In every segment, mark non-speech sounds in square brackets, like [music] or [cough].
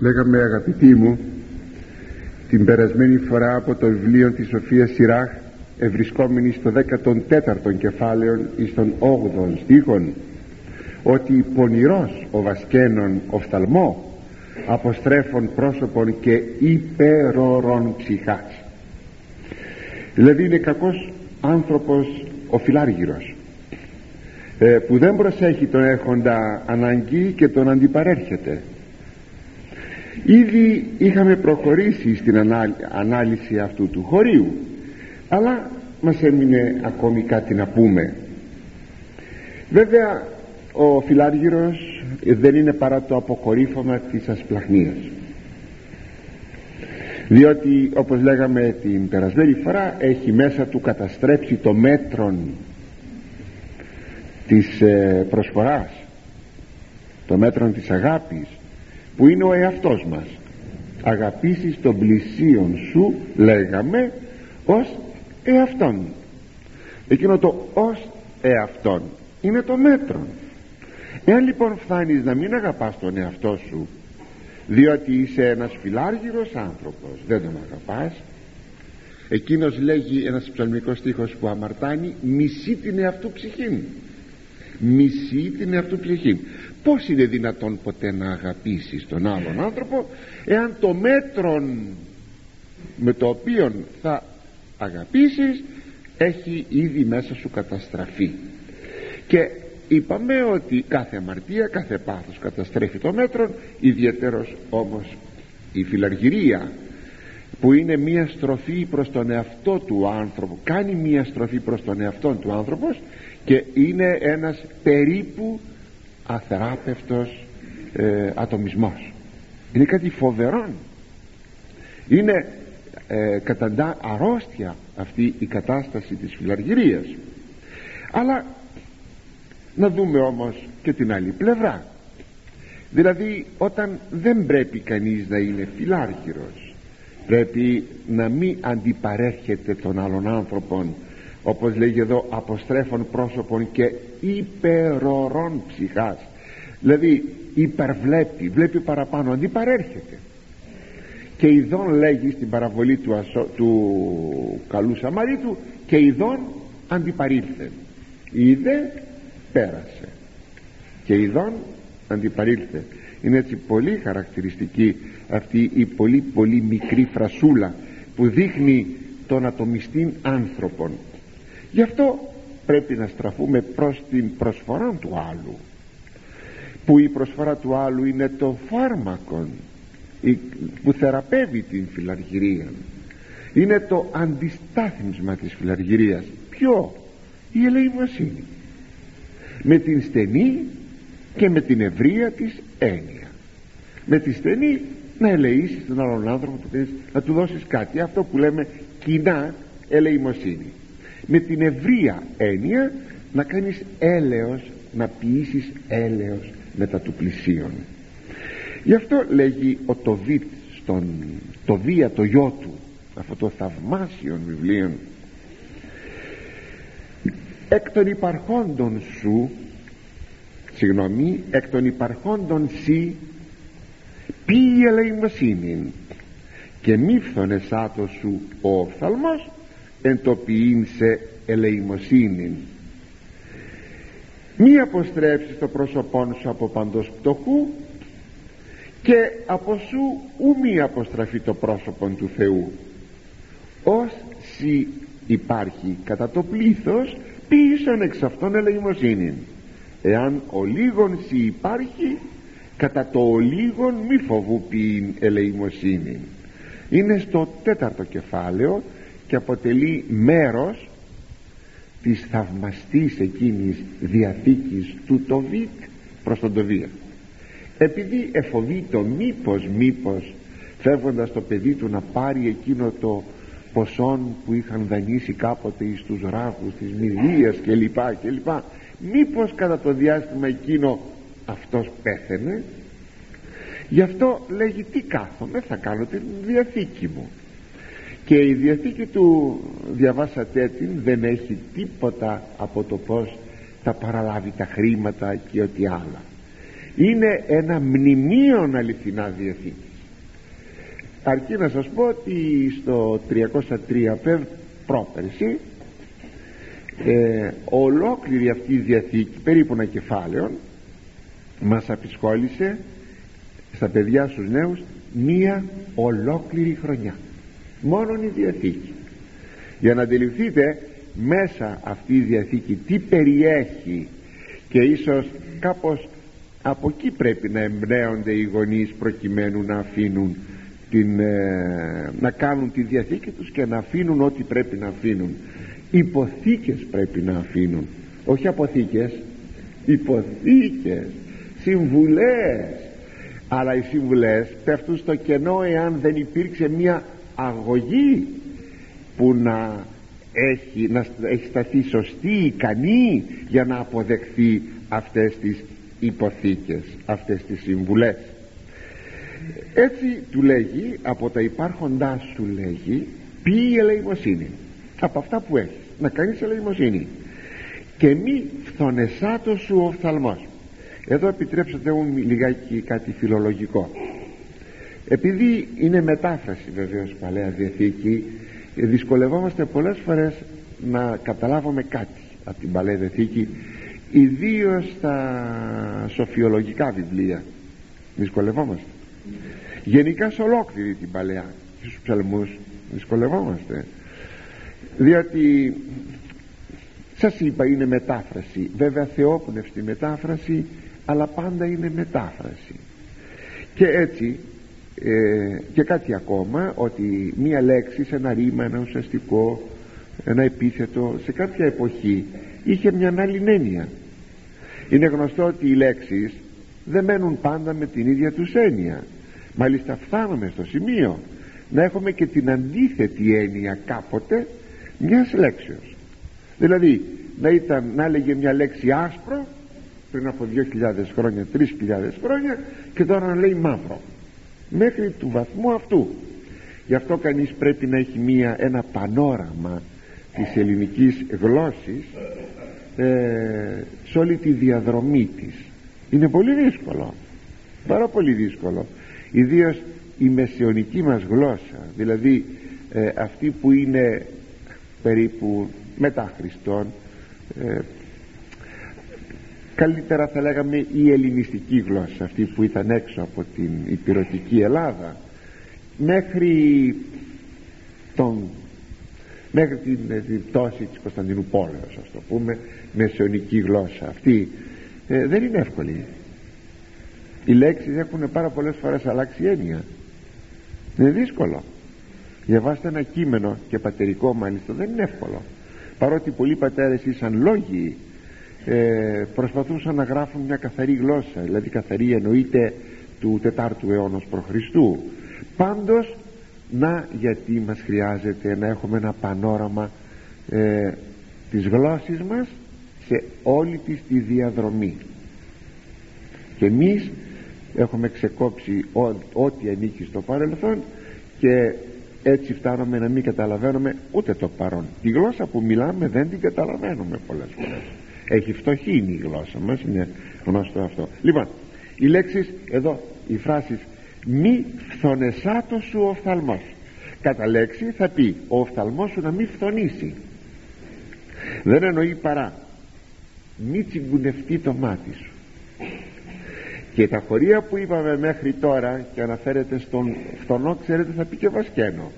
λέγαμε αγαπητοί μου την περασμένη φορά από το βιβλίο της Σοφίας Σιράχ ευρισκόμενοι στο 14ο κεφάλαιο ή στον 8ο στίχον ότι πονηρός ο βασκένων οφθαλμό αποστρέφων πρόσωπον και υπερορών ψυχάς. Δηλαδή είναι κακός άνθρωπος ο φιλάργυρος ε, που δεν προσέχει τον έχοντα ανάγκη και τον αντιπαρέρχεται ήδη είχαμε προχωρήσει στην ανάλυση αυτού του χωρίου αλλά μας έμεινε ακόμη κάτι να πούμε. Βέβαια ο φιλάργυρος δεν είναι παρά το αποκορύφωμα της ασπλαχνίας. Διότι όπως λέγαμε την περασμένη φορά έχει μέσα του καταστρέψει το μέτρον της ε, προσφοράς το μέτρον της αγάπης που είναι ο εαυτός μας. Αγαπήσεις τον πλησίον σου λέγαμε ως εαυτόν. Εκείνο το ως εαυτόν είναι το μέτρο εάν λοιπόν φτάνεις να μην αγαπάς τον εαυτό σου διότι είσαι ένας φιλάργυρος άνθρωπος δεν τον αγαπάς εκείνος λέγει ένας ψαλμικός στίχος που αμαρτάνει μισεί την εαυτού ψυχή μισεί την εαυτού ψυχή πως είναι δυνατόν ποτέ να αγαπήσεις τον άλλον άνθρωπο εάν το μέτρο με το οποίο θα αγαπήσεις έχει ήδη μέσα σου καταστραφεί. Και είπαμε ότι κάθε αμαρτία κάθε πάθος καταστρέφει το μέτρο ιδιαίτερος όμως η φιλαργυρία που είναι μία στροφή προς τον εαυτό του άνθρωπου κάνει μία στροφή προς τον εαυτό του άνθρωπος και είναι ένας περίπου αθεράπευτος ε, ατομισμός. Είναι κάτι φοβερό είναι ε, καταντά αρρώστια αυτή η κατάσταση της φιλαργυρίας. Αλλά να δούμε όμως και την άλλη πλευρά. Δηλαδή όταν δεν πρέπει κανείς να είναι φιλάργυρος πρέπει να μην αντιπαρέρχεται των άλλων άνθρωπων όπως λέγει εδώ αποστρέφων πρόσωπων και υπερορών ψυχάς. Δηλαδή υπερβλέπει βλέπει παραπάνω αντιπαρέρχεται. Και ειδών λέγει στην παραβολή του, ασο, του καλού Σαμαρίτου και ειδών αντιπαρήλθε. Είδε πέρασε. Και ειδών αντιπαρήλθε. Είναι έτσι πολύ χαρακτηριστική αυτή η πολύ πολύ μικρή φρασούλα που δείχνει τον ατομιστή άνθρωπον γι' αυτό πρέπει να στραφούμε προς την προσφορά του άλλου που η προσφορά του άλλου είναι το φάρμακο που θεραπεύει την φιλαργυρία. Είναι το αντιστάθμισμα της φιλαργυρίας. Ποιο; Η ελεημοσύνη. Με την στενή και με την ευρεία της έννοια. Με τη στενή να ελεήσεις τον άλλον άνθρωπο να του δώσεις κάτι. Αυτό που λέμε κοινά ελεημοσύνη με την ευρεία έννοια να κάνεις έλεος να ποιήσεις έλεος μετά του πλησίον. Γι' αυτό λέγει ο Τοβίτ στον το βία το γιο του αυτό το θαυμάσιο βιβλίο εκ των υπαρχόντων σου συγγνώμη εκ των υπαρχόντων σι ποιη ελεημοσύνη. Και μη φθονες σου ο οφθαλμός εν το ποιήν σε ελεημοσύνη. Μη αποστρέψεις το πρόσωπό σου από παντός πτωχού και από σου ου μη αποστραφεί το πρόσωπο του Θεού. Ως σι υπάρχει κατά το πλήθος πίσω εξ αυτών ελεημοσύνη εάν ο λίγον σι υπάρχει κατά το ο λίγον μη φοβού ποιήν ελεημοσύνη είναι στο τέταρτο κεφάλαιο και αποτελεί μέρος της θαυμαστής εκείνης διαθήκης του Τοβίτ προς τον Τοβία. Επειδή εφοβεί το μήπως μήπως φεύγοντας το παιδί του να πάρει εκείνο το ποσόν που είχαν δανείσει κάποτε εις τους ράχους της Μηδίας και λοιπά και λοιπά μήπως κατά το διάστημα εκείνο αυτός πέθαινε. Γι' αυτό λέγει τι κάθομαι θα κάνω τη διαθήκη μου και η διαθήκη του διαβάσατε την δεν έχει τίποτα από το πως θα παραλάβει τα χρήματα και ό,τι άλλα. Είναι ένα μνημείο αληθινά διαθήκης. Αρκεί να σας πω ότι στο 303 πρόπερση ε, ολόκληρη αυτή η Διαθήκη περίπου ένα κεφάλαιο μας απεισχόλησε στα παιδιά στους νέους μία ολόκληρη χρονιά μόνον η Διαθήκη. Για να αντιληφθείτε μέσα αυτή η Διαθήκη τι περιέχει και ίσως κάπως από εκεί πρέπει να εμπνέονται οι γονείς προκειμένου να αφήνουν την, ε, να κάνουν τη Διαθήκη τους και να αφήνουν ό,τι πρέπει να αφήνουν. Υποθήκες πρέπει να αφήνουν. Όχι αποθήκες. Υποθήκες. Συμβουλές. Αλλά οι συμβουλές πέφτουν στο κενό εάν δεν υπήρξε μια αγωγή που να έχει, να έχει σταθεί σωστή, ικανή για να αποδεχθεί αυτές τις υποθήκες αυτές τις συμβουλές. Έτσι του λέγει από τα υπάρχοντά σου λέγει ποιη ελεημοσύνη από αυτά που έχεις να κάνεις ελεημοσύνη. Και μη φθονεσάτος σου ο φθαλμός εδώ επιτρέψτε μου λιγάκι κάτι φιλολογικό επειδή είναι μετάφραση βεβαίως Παλαιά Διαθήκη δυσκολευόμαστε πολλές φορές να καταλάβουμε κάτι από την Παλαιά Διαθήκη ιδίως στα σοφιολογικά βιβλία. Δυσκολευόμαστε. Γενικά σε ολόκληρη την Παλαιά και στους ψαλμούς δυσκολευόμαστε. Διότι σας είπα είναι μετάφραση. Βέβαια θεόπνευστη μετάφραση αλλά πάντα είναι μετάφραση. Και έτσι ε, και κάτι ακόμα ότι μία λέξη σε ένα ρήμα ένα ουσιαστικό ένα επίθετο σε κάποια εποχή είχε μια άλλη έννοια. Είναι γνωστό ότι οι λέξεις δεν μένουν πάντα με την ίδια τους έννοια. Μάλιστα φτάνουμε στο σημείο να έχουμε και την αντίθετη έννοια κάποτε μιας λέξεως. Δηλαδή να, ήταν, να έλεγε μια λέξη άσπρο πριν από 2.000 χρόνια 3.000 χρόνια και τώρα να λέει μαύρο μέχρι του βαθμού αυτού. Γι' αυτό κανείς πρέπει να έχει μία, ένα πανόραμα της ελληνικής γλώσσης ε, σε όλη τη διαδρομή της. Είναι πολύ δύσκολο πάρα πολύ δύσκολο. Ιδίως η μεσαιωνική μας γλώσσα δηλαδή ε, αυτή που είναι περίπου μετά Χριστόν ε, καλύτερα θα λέγαμε η ελληνιστική γλώσσα αυτή που ήταν έξω από την υπηρετική Ελλάδα μέχρι τον μέχρι την, την πτώση της Κωνσταντινούπολεως ας το πούμε μεσαιωνική γλώσσα αυτή. Ε, δεν είναι εύκολη. Οι λέξεις έχουν πάρα πολλές φορές αλλάξει έννοια. Είναι δύσκολο. Διαβάστε ένα κείμενο και πατερικό μάλιστα δεν είναι εύκολο. Παρότι πολλοί πατέρες ήσαν λόγοι ε, προσπαθούσαν να γράφουν μια καθαρή γλώσσα δηλαδή καθαρή εννοείται του 4ου αιώνα π.Χ. πάντως να γιατί μας χρειάζεται να έχουμε ένα πανόραμα ε, της γλώσσης μας σε όλη της τη διαδρομή. Και εμείς έχουμε ξεκόψει ό,τι ανήκει στο παρελθόν και έτσι φτάνουμε να μην καταλαβαίνουμε ούτε το παρόν. Τη γλώσσα που μιλάμε δεν την καταλαβαίνουμε πολλές φορές έχει φτωχύνει η γλώσσα μας είναι γνωστό αυτό. Λοιπόν οι λέξεις εδώ οι φράσεις μη φθονεσάτο σου ο οφθαλμός κατά λέξη θα πει ο οφθαλμός σου να μην φθονήσει δεν εννοεί παρά μη τσιγκουνευτεί το μάτι σου και τα χωρία που είπαμε μέχρι τώρα και αναφέρεται στον φθονό ξέρετε θα πει και βασκένο.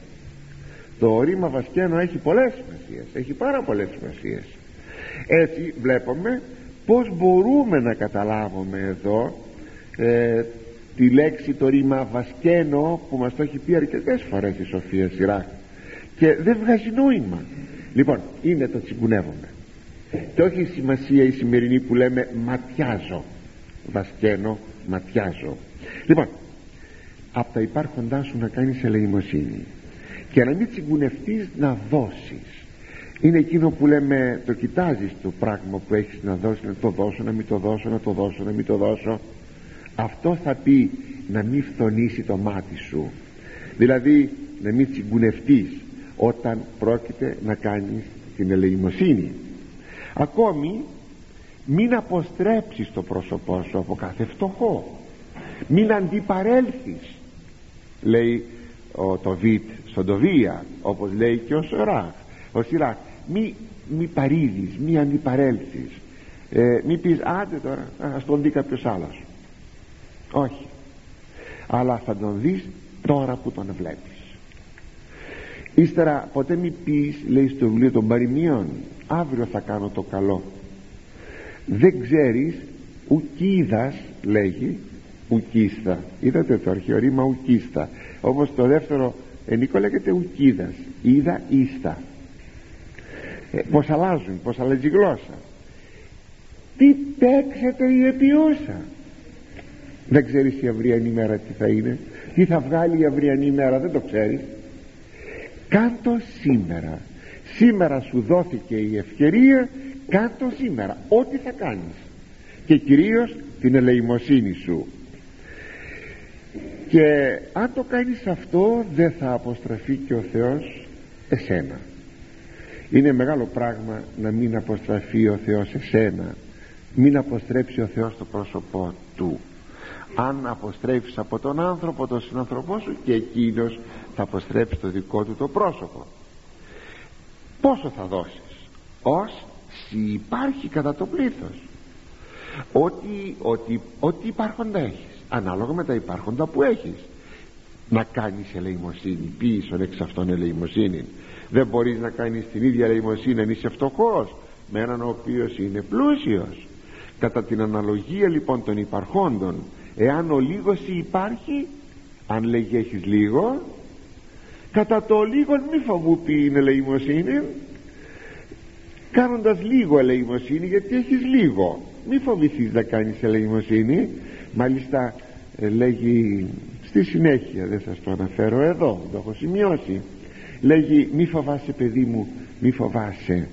Το ρήμα βασκένο έχει πολλές σημασίες έχει πάρα πολλές σημασίες έτσι βλέπουμε πως μπορούμε να καταλάβουμε εδώ ε, τη λέξη το ρήμα βασκένο που μας το έχει πει αρκετές φορές η Σοφία Σειρά και δεν βγάζει νόημα. Λοιπόν είναι το τσιγκουνεύομαι και όχι η σημασία η σημερινή που λέμε ματιάζω βασκένω ματιάζω λοιπόν από τα υπάρχοντά σου να κάνεις ελεημοσύνη και να μην τσιγκουνευτείς να δώσεις είναι εκείνο που λέμε το κοιτάζεις το πράγμα που έχεις να δώσεις να το δώσω να μην το δώσω να το δώσω να μην το δώσω. Αυτό θα πει να μην φθονήσει το μάτι σου. Δηλαδή να μην τσιγκουνευτείς όταν πρόκειται να κάνεις την ελεημοσύνη. Ακόμη μην αποστρέψεις το πρόσωπό σου από κάθε φτωχό. Μην αντιπαρέλθεις λέει ο, το Βιτ στον Τοβία όπως λέει και ο Σωράχ ο Σιράχ μη, μη παρήδεις μη αντιπαρέλθεις. Ε, μη πεις άντε τώρα ας τον δει κάποιος άλλος όχι. Αλλά θα τον δεις τώρα που τον βλέπεις. Ύστερα ποτέ μη πεις λέει στο βιβλίο των παροιμίων αύριο θα κάνω το καλό δεν ξέρεις ουκίδας λέγει ουκίστα είδατε το αρχαίο ρήμα ουκίστα όμως το δεύτερο ενικό λέγεται ουκίδας είδα ίστα ε, πως αλλάζουν πως αλλάζει η γλώσσα. Τι παίξετε η επιούσα δεν ξέρεις η αυριανή μέρα τι θα είναι. Τι θα βγάλει η αυριανή μέρα δεν το ξέρεις. Κάντο σήμερα. Σήμερα σου δόθηκε η ευκαιρία κάντο σήμερα. Ό,τι θα κάνεις. Και κυρίως την ελεημοσύνη σου. Και αν το κάνεις αυτό δεν θα αποστραφεί και ο Θεός εσένα είναι μεγάλο πράγμα να μην αποστραφεί ο Θεός εσένα μην αποστρέψει ο Θεός το πρόσωπό Του. Αν αποστρέφεις από τον άνθρωπο τον συνανθρωπό σου και εκείνος θα αποστρέψει το δικό του το πρόσωπο. Πόσο θα δώσεις ως υπάρχει κατά το πλήθος. Ότι, ότι, ότι υπάρχοντα έχεις ανάλογα με τα υπάρχοντα που έχεις να κάνεις ελεημοσύνη. Πίσω εξ αυτών ελεημοσύνη. Δεν μπορείς να κάνεις την ίδια ελεημοσύνη αν είσαι φτωχός με έναν ο οποίος είναι πλούσιος. Κατά την αναλογία λοιπόν των υπαρχόντων εάν ο λίγος υπάρχει αν λέγει έχεις λίγο κατά το λίγο μη φοβού πει είναι ελεημοσύνη κάνοντας λίγο ελεημοσύνη γιατί έχεις λίγο. Μη φοβηθείς να κάνεις ελεημοσύνη. Μάλιστα ε, λέγει στη συνέχεια δεν σας το αναφέρω εδώ το έχω σημειώσει. Λέγει μη φοβάσαι παιδί μου μη φοβάσαι.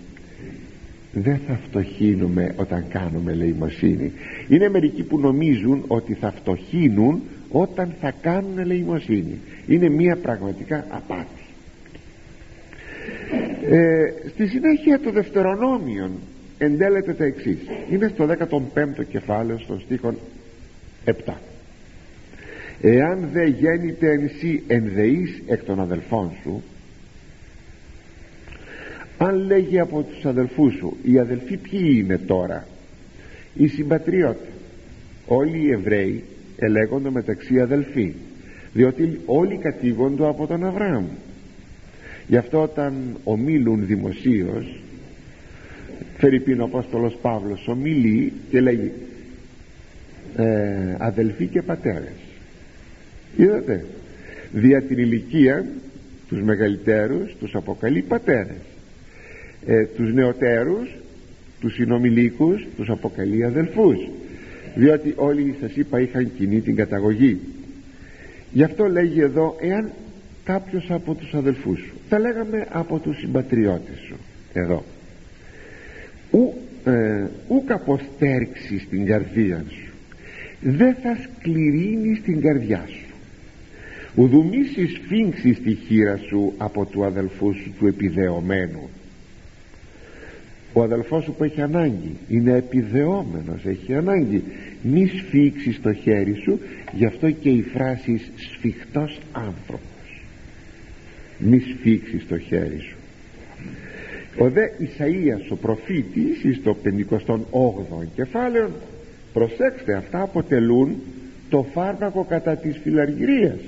Δεν θα φτωχύνουμε όταν κάνουμε ελεημοσύνη είναι μερικοί που νομίζουν ότι θα φτωχύνουν όταν θα κάνουν ελεημοσύνη είναι μια πραγματικά απάτη. Ε, στη συνέχεια το δευτερονόμιον εντέλεται τα εξής. είναι στο 15ο κεφάλαιο στον στίχο 7 εάν δε γέννηται εν σύ ενδεείς εκ των αδελφών σου αν λέγει από τους αδελφούς σου οι αδελφοί ποιοι είναι τώρα; Οι συμπατριώτες όλοι οι Εβραίοι ελέγονται μεταξύ αδελφοί διότι όλοι κατήγονται από τον Αβραάμ. Γι' αυτό όταν ομίλουν δημοσίως Φερρυπίν ο Απόστολος Παύλος ομιλεί και λέγει ε, αδελφοί και πατέρες είδατε δια την ηλικία τους μεγαλύτερους τους αποκαλεί πατέρες. Ε, τους νεοτέρους τους συνομιλίκους τους αποκαλεί αδελφούς. Διότι όλοι σας είπα είχαν κοινή την καταγωγή. Γι' αυτό λέγει εδώ εάν κάποιος από τους αδελφούς σου θα λέγαμε από τους συμπατριώτες σου εδώ. Ου, ε, ούκ αποστέρξεις στην καρδία σου δεν θα σκληρύνεις στην καρδιά σου ουδουμί συσφίγξει της χείρα σου από του αδελφού σου του επιδεωμένου ο αδελφός σου που έχει ανάγκη είναι επιδεόμενος έχει ανάγκη. Μη σφίξεις το χέρι σου γι' αυτό και η φράση σφιχτός άνθρωπος μη σφίξεις το χέρι σου. Ο δε Ισαΐας ο προφήτης στο 58ο κεφάλαιο προσέξτε αυτά αποτελούν το φάρμακο κατά της φιλαργυρίας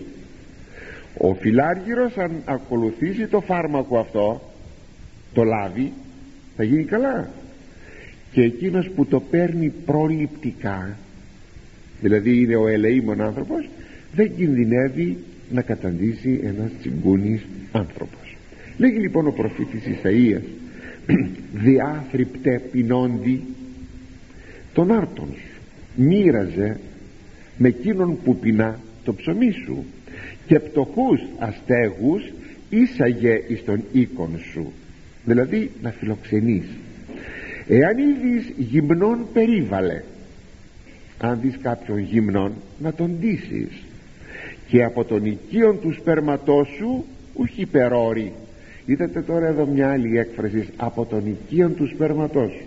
ο φιλάργυρος αν ακολουθήσει το φάρμακο αυτό το λάβει θα γίνει καλά. Και εκείνος που το παίρνει προληπτικά δηλαδή είναι ο ελεήμων άνθρωπος δεν κινδυνεύει να καταντήσει ένας τσιγκούνης άνθρωπος. Λέγει λοιπόν ο προφήτης Ισαΐας [clears throat] διάθρυπτε πεινόντι τον άρτον σου. Μοίραζε με εκείνον που πεινά το ψωμί σου και πτωχούς αστέγους ίσαγε εις τον οίκον σου. Δηλαδή να φιλοξενείς. Εάν είδεις γυμνών περίβαλε αν δεις κάποιον γυμνών να τον ντύσεις. Και από τον οικείον του σπέρματός σου ούχι υπερόρι είδατε τώρα εδώ μια άλλη έκφραση από τον οικείον του σπέρματός σου.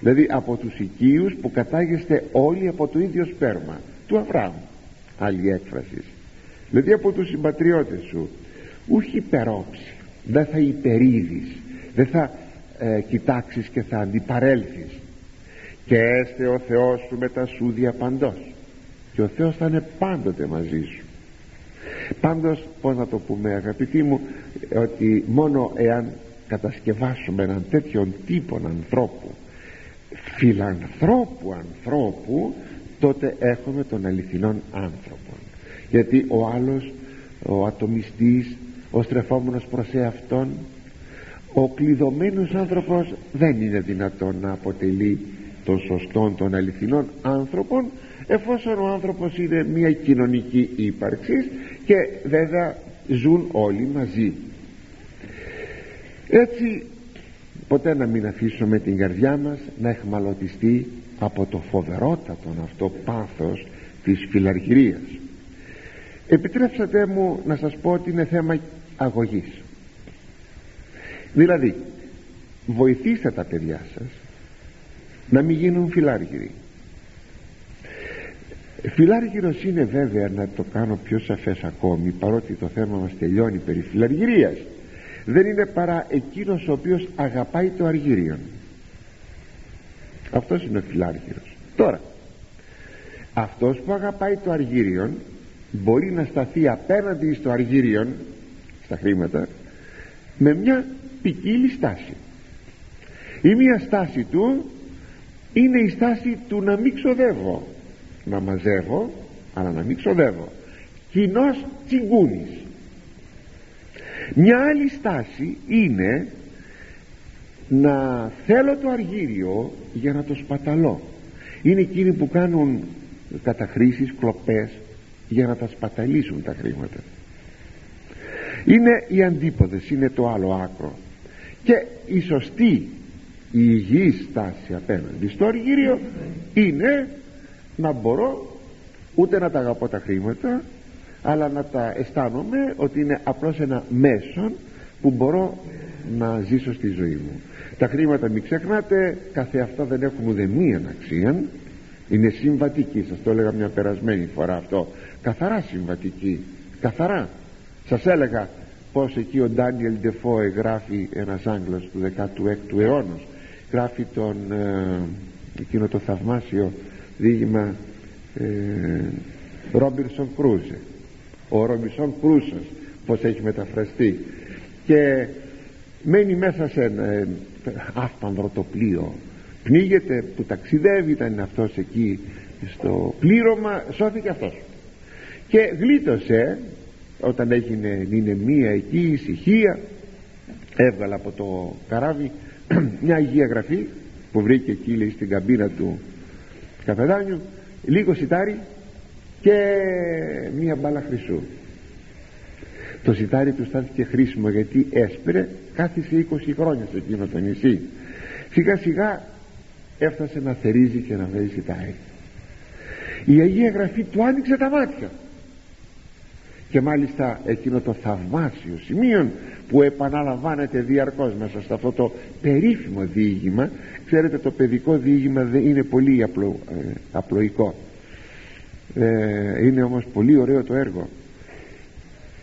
Δηλαδή από τους οικείους που κατάγεστε όλοι από το ίδιο σπέρμα του Αβραάμ. Άλλη έκφραση δηλαδή από τους συμπατριώτες σου ούχι υπερόψει δεν θα υπερίδεις δεν θα ε, κοιτάξεις και θα αντιπαρέλθεις. Και έστε ο Θεός σου με τα σου διαπαντός και ο Θεός θα είναι πάντοτε μαζί σου. Πάντως πως να το πούμε αγαπητοί μου ότι μόνο εάν κατασκευάσουμε έναν τέτοιον τύπο ανθρώπου φιλανθρώπου ανθρώπου τότε έχουμε τον αληθινόν άνθρωπο γιατί ο άλλος ο ατομιστής ο στρεφόμενος προς εαυτόν ο κλειδωμένος άνθρωπος δεν είναι δυνατόν να αποτελεί τον σωστόν των αληθινών άνθρωπων εφόσον ο άνθρωπος είναι μια κοινωνική ύπαρξη και βέβαια ζουν όλοι μαζί. Έτσι ποτέ να μην αφήσουμε την καρδιά μας να εχμαλωτιστεί από το φοβερότατο αυτό πάθος της φιλαργυρίας επιτρέψατε μου να σας πω ότι είναι θέμα αγωγής. Δηλαδή βοηθήστε τα παιδιά σας να μην γίνουν φιλάργυροι. Φιλάργυρος είναι βέβαια να το κάνω πιο σαφές ακόμη παρότι το θέμα μας τελειώνει περί φιλαργυρίας. Δεν είναι παρά εκείνος ο οποίος αγαπάει το αργύριον. Αυτός είναι ο φιλάργυρος. Τώρα αυτός που αγαπάει το αργύριον μπορεί να σταθεί απέναντι στο αργύριον στα χρήματα με μια ποικίλη στάση. Η μία στάση του είναι η στάση του να μην ξοδεύω. Να μαζεύω αλλά να μην ξοδεύω. Κοινός τσιγκούνης. Μια άλλη στάση είναι να θέλω το αργύριο για να το σπαταλώ. Είναι εκείνοι που κάνουν καταχρήσεις, κλοπές για να τα σπαταλίσουν τα χρήματα. Είναι οι αντίποδες είναι το άλλο άκρο. Και η σωστή η υγιή στάση απέναντι στο αργύριο είναι να μπορώ ούτε να τα αγαπώ τα χρήματα αλλά να τα αισθάνομαι ότι είναι απλώς ένα μέσον που μπορώ να ζήσω στη ζωή μου. Τα χρήματα μην ξεχνάτε καθε αυτά δεν έχουν ούτε μία αξία είναι συμβατική σας το έλεγα μια περασμένη φορά αυτό. Καθαρά συμβατική καθαρά. Σας έλεγα πως εκεί ο Ντάνιελ Ντεφόε γράφει ένας Άγγλος του 16ου αιώνα γράφει τον ε, εκείνο το θαυμάσιο διήγημα ε, Ρόμπινσον Κρούζε. Ο Ρόμπινσον Κρούσος πως έχει μεταφραστεί. Και μένει μέσα σε ένα ε, άφπανδρο το πλοίο πνίγεται που ταξιδεύει ήταν αυτός εκεί στο πλήρωμα σώθηκε αυτός. Και γλίτωσε όταν έγινε είναι μία εκεί ησυχία έβγαλε από το καράβι [clears throat] μια υγεία γραφή που βρήκε εκεί λέει, στην καμπίνα του καφεδάνιου λίγο σιτάρι και μία μπάλα χρυσού. Το σιτάρι του στάθηκε χρήσιμο γιατί έσπρε κάθισε 20 χρόνια σε εκείνο το νησί. Σιγά σιγά έφτασε να θερίζει και να βρει σιτάρι η Αγία Γραφή του άνοιξε τα μάτια. Και μάλιστα εκείνο το θαυμάσιο σημείο που επαναλαμβάνεται διαρκώς μέσα σε αυτό το περίφημο διήγημα ξέρετε το παιδικό διήγημα δεν είναι πολύ απλο, ε, απλοϊκό. Ε, είναι όμως πολύ ωραίο το έργο.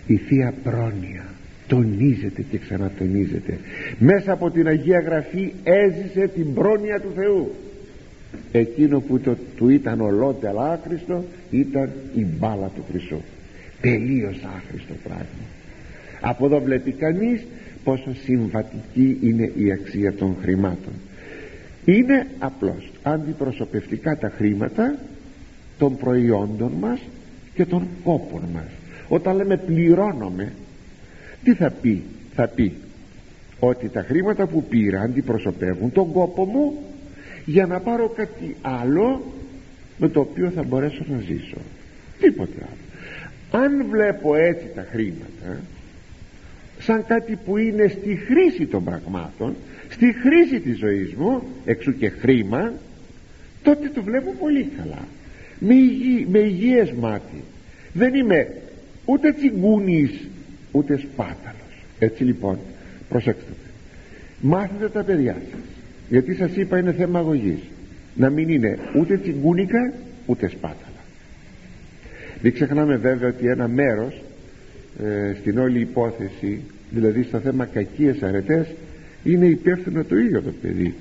Η Θεία Πρόνοια τονίζεται και ξανατονίζεται. Μέσα από την Αγία Γραφή έζησε την πρόνοια του Θεού. Εκείνο που το, του ήταν ολότελα άχρηστο ήταν η μπάλα του χρυσού τελείως άχρηστο πράγμα. Από εδώ βλέπει κανείς πόσο συμβατική είναι η αξία των χρημάτων. Είναι απλώς αντιπροσωπευτικά τα χρήματα των προϊόντων μας και των κόπων μας. Όταν λέμε πληρώνομαι τι θα πει θα πει ότι τα χρήματα που πήρα αντιπροσωπεύουν τον κόπο μου για να πάρω κάτι άλλο με το οποίο θα μπορέσω να ζήσω. Τίποτε άλλο. Αν βλέπω έτσι τα χρήματα σαν κάτι που είναι στη χρήση των πραγμάτων στη χρήση της ζωής μου εξού και χρήμα τότε το βλέπω πολύ καλά. Με, υγι, με υγιές μάτι. Δεν είμαι ούτε τσιγκούνης ούτε σπάταλος. Έτσι λοιπόν προσέξτε μάθετε τα παιδιά σας γιατί σας είπα είναι θέμα αγωγής. Να μην είναι ούτε τσιγκούνικα ούτε σπάταλα. Μην ξεχνάμε βέβαια ότι ένα μέρος ε, στην όλη υπόθεση δηλαδή στο θέμα κακίες αρετές είναι υπεύθυνο το ίδιο το παιδί.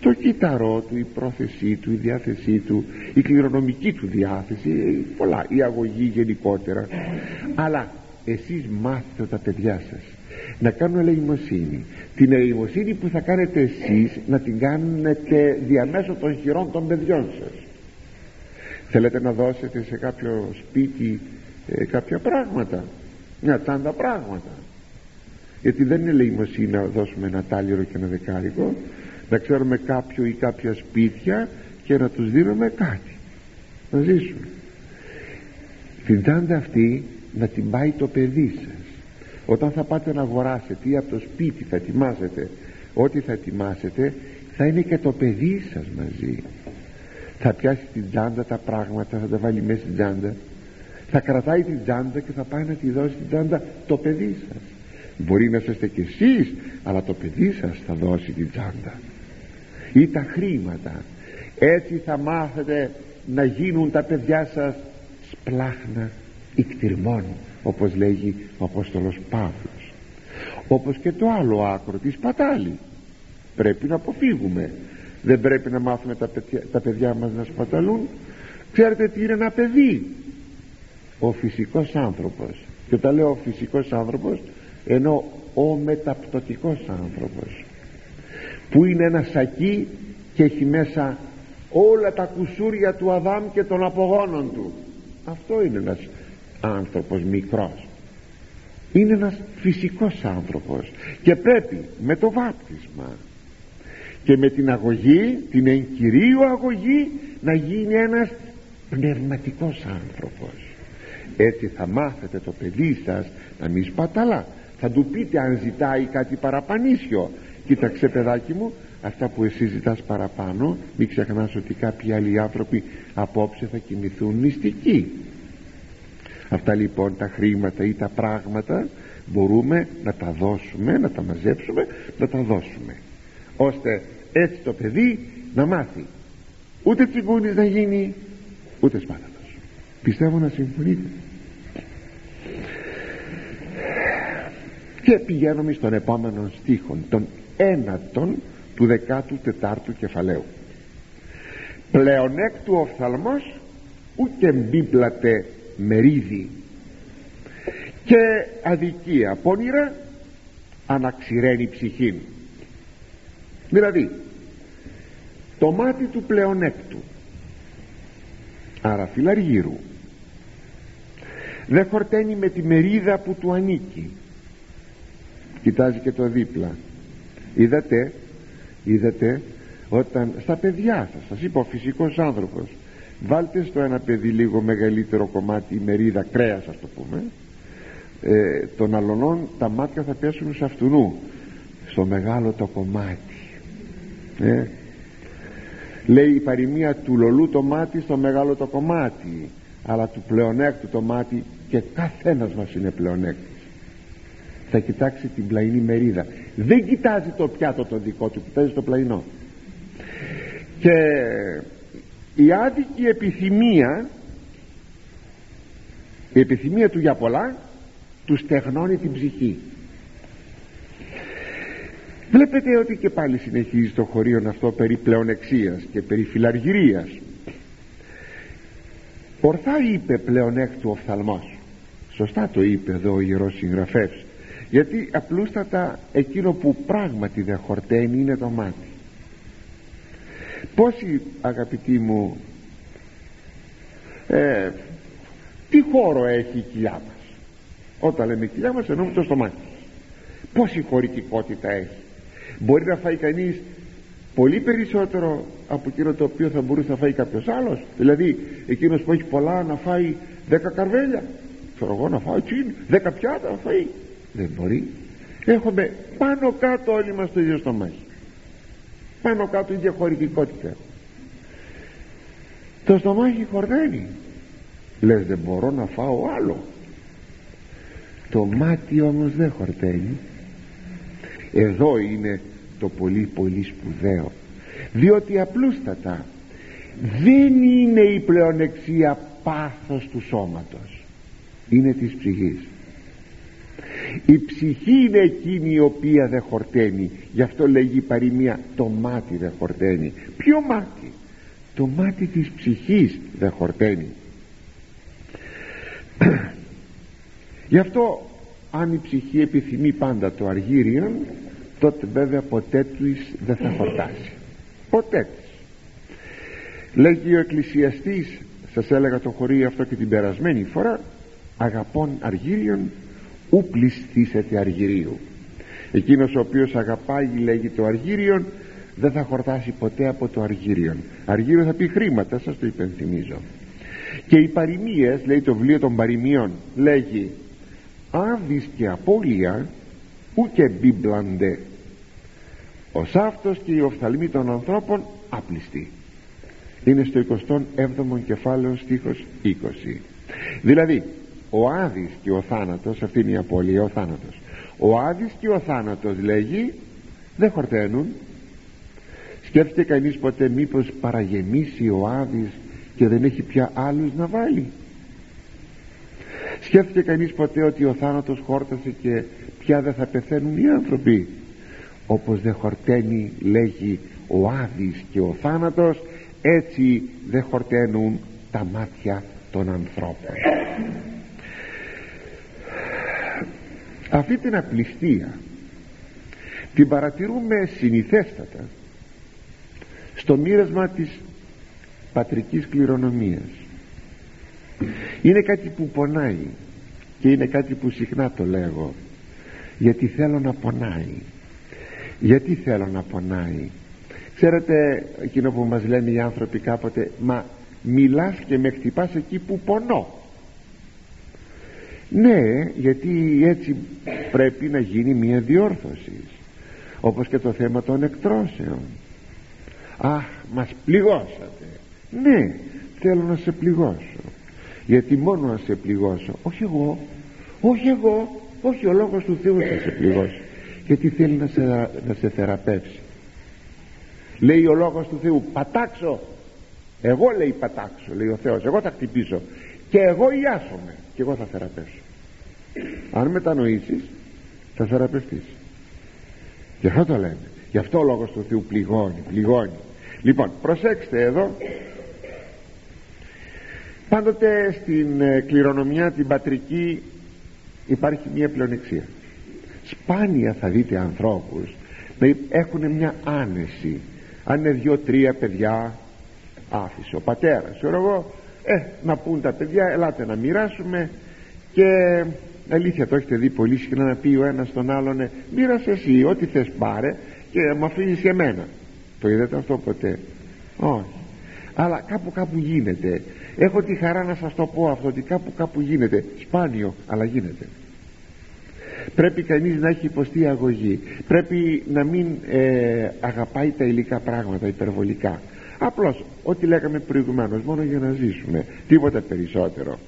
Το κυταρό του, η πρόθεσή του, η διάθεσή του η κληρονομική του διάθεση πολλά, η αγωγή γενικότερα. Αλλά εσείς μάθετε τα παιδιά σας. Να κάνουν ελεημοσύνη. Την ελεημοσύνη που θα κάνετε εσείς να την κάνετε διαμέσω των χειρών των παιδιών σας. Θέλετε να δώσετε σε κάποιο σπίτι ε, κάποια πράγματα; Μια τσάντα πράγματα. Γιατί δεν είναι ελεημοσύνη να δώσουμε ένα τάλιρο και ένα δεκάρικο να ξέρουμε κάποιο ή κάποια σπίτια και να τους δίνουμε κάτι. Να ζήσουν. Την τσάντα αυτή να την πάει το παιδί σας. Όταν θα πάτε να αγοράσετε ή από το σπίτι θα ετοιμάσετε ό,τι θα ετοιμάσετε θα είναι και το παιδί σας μαζί. Θα πιάσει την τσάντα τα πράγματα θα τα βάλει μέσα στην τσάντα θα κρατάει την τσάντα και θα πάει να τη δώσει την τσάντα το παιδί σας. Μπορεί να είστε κι εσείς αλλά το παιδί σας θα δώσει την τσάντα ή τα χρήματα. Έτσι θα μάθετε να γίνουν τα παιδιά σας σπλάχνα ικτυρμών όπως λέγει ο Απόστολος Παύλος. Όπως και το άλλο άκρο της πατάλη. Πρέπει να αποφύγουμε. Δεν πρέπει να μάθουμε τα παιδιά, τα παιδιά μας να σπαταλούν. Ξέρετε τι είναι ένα παιδί; Ο φυσικός άνθρωπος. Και όταν λέω ο φυσικός άνθρωπος ενώ ο μεταπτωτικός άνθρωπος. Που είναι ένα σακί και έχει μέσα όλα τα κουσούρια του Αδάμ και των απογόνων του. Αυτό είναι ένας άνθρωπος μικρός. Είναι ένας φυσικός άνθρωπος και πρέπει με το βάπτισμα και με την αγωγή την εγκυρίου αγωγή να γίνει ένας πνευματικός άνθρωπος. Έτσι θα μάθετε το παιδί σας να μην σπαταλά. Θα του πείτε αν ζητάει κάτι παραπανίσιο κοίταξε παιδάκι μου αυτά που εσύ ζητάς παραπάνω μην ξεχνάς ότι κάποιοι άλλοι άνθρωποι απόψε θα κοιμηθούν μυστικοί αυτά λοιπόν τα χρήματα ή τα πράγματα μπορούμε να τα δώσουμε να τα μαζέψουμε να τα δώσουμε. Ώστε έτσι το παιδί να μάθει. Ούτε τσιγκούνης να γίνει ούτε σπάταλος πιστεύω να συμφωνείτε. Και πηγαίνουμε στον επόμενο στίχο τον ένατον του 14ου κεφαλαίου. Πλεονέκτου οφθαλμός ούτε μπίπλατε μερίδι. Και αδικία πόνηρα αναξηραίνει ψυχή δηλαδή το μάτι του πλεονέκτου άρα φιλαργύρου δεν χορταίνει με τη μερίδα που του ανήκει. Κοιτάζει και το δίπλα. Είδατε είδατε όταν στα παιδιά σας σας είπα ο φυσικός άνθρωπος βάλτε στο ένα παιδί λίγο μεγαλύτερο κομμάτι μερίδα κρέας ας το πούμε ε, των αλωνών τα μάτια θα πέσουν σε αυτού στο μεγάλο το κομμάτι. Ε. λέει η παροιμία του λολού το μάτι στο μεγάλο το κομμάτι αλλά του πλεονέκτου το μάτι και καθένας μας είναι πλεονέκτης θα κοιτάξει την πλαϊνή μερίδα. Δεν κοιτάζει το πιάτο το δικό του κοιτάζει το πλαϊνό. Και η άδικη επιθυμία η επιθυμία του για πολλά του στεγνώνει την ψυχή. Βλέπετε ότι και πάλι συνεχίζει το χωρίον αυτό περί πλεονεξίας και περί φιλαργυρίας. Ορθά είπε πλεονέκτου οφθαλμός σωστά το είπε εδώ ο Ιερός Συγγραφεύς γιατί απλούστατα εκείνο που πράγματι δεν χορταίνει είναι το μάτι πόσοι αγαπητοί μου ε, τι χώρο έχει η κοιλιά μας; Όταν λέμε κοιλιά μας εννοούμε το στομάχι πόση χωρητικότητα έχει; Μπορεί να φάει κανείς πολύ περισσότερο από εκείνο το οποίο θα μπορούσε να φάει κάποιος άλλος; Δηλαδή εκείνος που έχει πολλά να φάει δέκα καρβέλια. Ξέρω εγώ να φάει τσιν δέκα πιάτα να φάει. Δεν μπορεί. Έχουμε πάνω κάτω όλοι μας το ίδιο στομάχι πάνω κάτω ίδια χωρητικότητα. Το στομάχι χορδένει λες δεν μπορώ να φάω άλλο το μάτι όμως δεν χορταίνει. Εδώ είναι το πολύ πολύ σπουδαίο. Διότι απλούστατα δεν είναι η πλεονεξία πάθος του σώματος. Είναι της ψυχής η ψυχή είναι εκείνη η οποία δεν χορταίνει. Γι' αυτό λέγει η παροιμία το μάτι δεν χορταίνει. Ποιο μάτι; Το μάτι της ψυχής δεν χορταίνει. Γι' αυτό αν η ψυχή επιθυμεί πάντα το αργύριον τότε βέβαια ποτέ της δεν θα χορτάσει. Ποτέ της. Λέγει ο εκκλησιαστής σας έλεγα το χωρί αυτό και την περασμένη φορά αγαπών αργύριον ου πληστήσετε αργυρίου; Εκείνος ο οποίος αγαπάει λέγει το αργύριον δεν θα χορτάσει ποτέ από το αργύριον. Αργύριο θα πει χρήματα σας το υπενθυμίζω και οι παροιμίες λέει το βιβλίο των παροιμιών λέγει άδεις και απώλεια και μπιμπλαντε ο σάφτος και η οφθαλμή των ανθρώπων άπληστη είναι στο 27ο κεφάλαιο στίχος 20 δηλαδή ο Άδης και ο θάνατος αυτή είναι η απώλεια ο θάνατος. Ο Άδης και ο θάνατος λέγει δεν χορταίνουν. Σκέφτεται κανείς ποτέ μήπως παραγεμίσει ο Άδης και δεν έχει πια άλλους να βάλει; Σκέφτεται κανείς ποτέ ότι ο θάνατος χόρτασε και πια δεν θα πεθαίνουν οι άνθρωποι; Όπως δεν χορταίνει λέγει ο Άδης και ο θάνατος έτσι δεν χορταίνουν τα μάτια των ανθρώπων αυτή την απληστία την παρατηρούμε συνηθέστατα στο μοίρασμα της πατρικής κληρονομίας. Είναι κάτι που πονάει και είναι κάτι που συχνά το λέγω γιατί θέλω να πονάει. Γιατί θέλω να πονάει. Ξέρετε εκείνο που μας λένε οι άνθρωποι κάποτε μα μιλάς και με χτυπάς εκεί που πονώ ναι γιατί έτσι πρέπει να γίνει μια διόρθωση. Όπως και το θέμα των εκτρώσεων. Αχ μας πληγώσατε. Ναι θέλω να σε πληγώσω. Γιατί μόνο να σε πληγώσω. Όχι εγώ. Όχι εγώ. Όχι ο λόγος του Θεού θα σε πληγώσει. Γιατί θέλει να σε, να σε θεραπεύσει. Λέει ο λόγος του Θεού πατάξω εγώ λέει πατάξω λέει ο Θεός. Εγώ θα χτυπήσω και εγώ ιάσομαι και εγώ θα θεραπεύσω. Αν μετανοήσεις θα θεραπευτείς. Γι' αυτό το λέμε. Γι' αυτό ο λόγος του Θεού πληγώνει πληγώνει. Λοιπόν προσέξτε εδώ. Πάντοτε στην ε, κληρονομιά την πατρική υπάρχει μια πλεονεξία. Σπάνια θα δείτε ανθρώπους να έχουν μια άνεση. Αν είναι δυο-τρία παιδιά άφησε ο πατέρας. Ξέρω εγώ ε, να πούν τα παιδιά ελάτε να μοιράσουμε. Και αλήθεια το έχετε δει πολύ συχνά να πει ο ένας στον άλλον «Ε, μοίρασε εσύ ό,τι θες πάρε και μου αφήνεις και εμένα το είδατε αυτό ποτέ; Όχι. Αλλά κάπου κάπου γίνεται. Έχω τη χαρά να σας το πω αυτό ότι κάπου κάπου γίνεται. Σπάνιο αλλά γίνεται. Πρέπει κανείς να έχει υποστεί αγωγή. Πρέπει να μην ε, αγαπάει τα υλικά πράγματα υπερβολικά απλώς ό,τι λέγαμε προηγουμένως μόνο για να ζήσουμε τίποτα περισσότερο.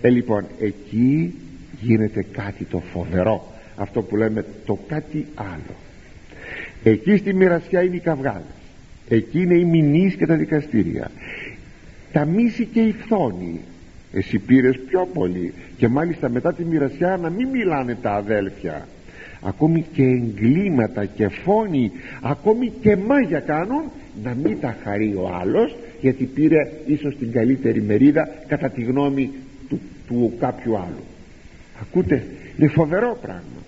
Ε λοιπόν εκεί γίνεται κάτι το φοβερό. Αυτό που λέμε το κάτι άλλο. Εκεί στη μοιρασιά είναι οι καυγάδες εκεί είναι οι μηνύς και τα δικαστήρια. Τα μίση και οι φθόνοι εσύ πήρες πιο πολύ. Και μάλιστα μετά τη μοιρασιά να μην μιλάνε τα αδέλφια ακόμη και εγκλήματα και φόνοι ακόμη και μάγια κάνουν να μην τα χαρεί ο άλλος γιατί πήρε ίσως την καλύτερη μερίδα κατά τη γνώμη του, του κάποιου άλλου. Ακούτε είναι φοβερό πράγμα.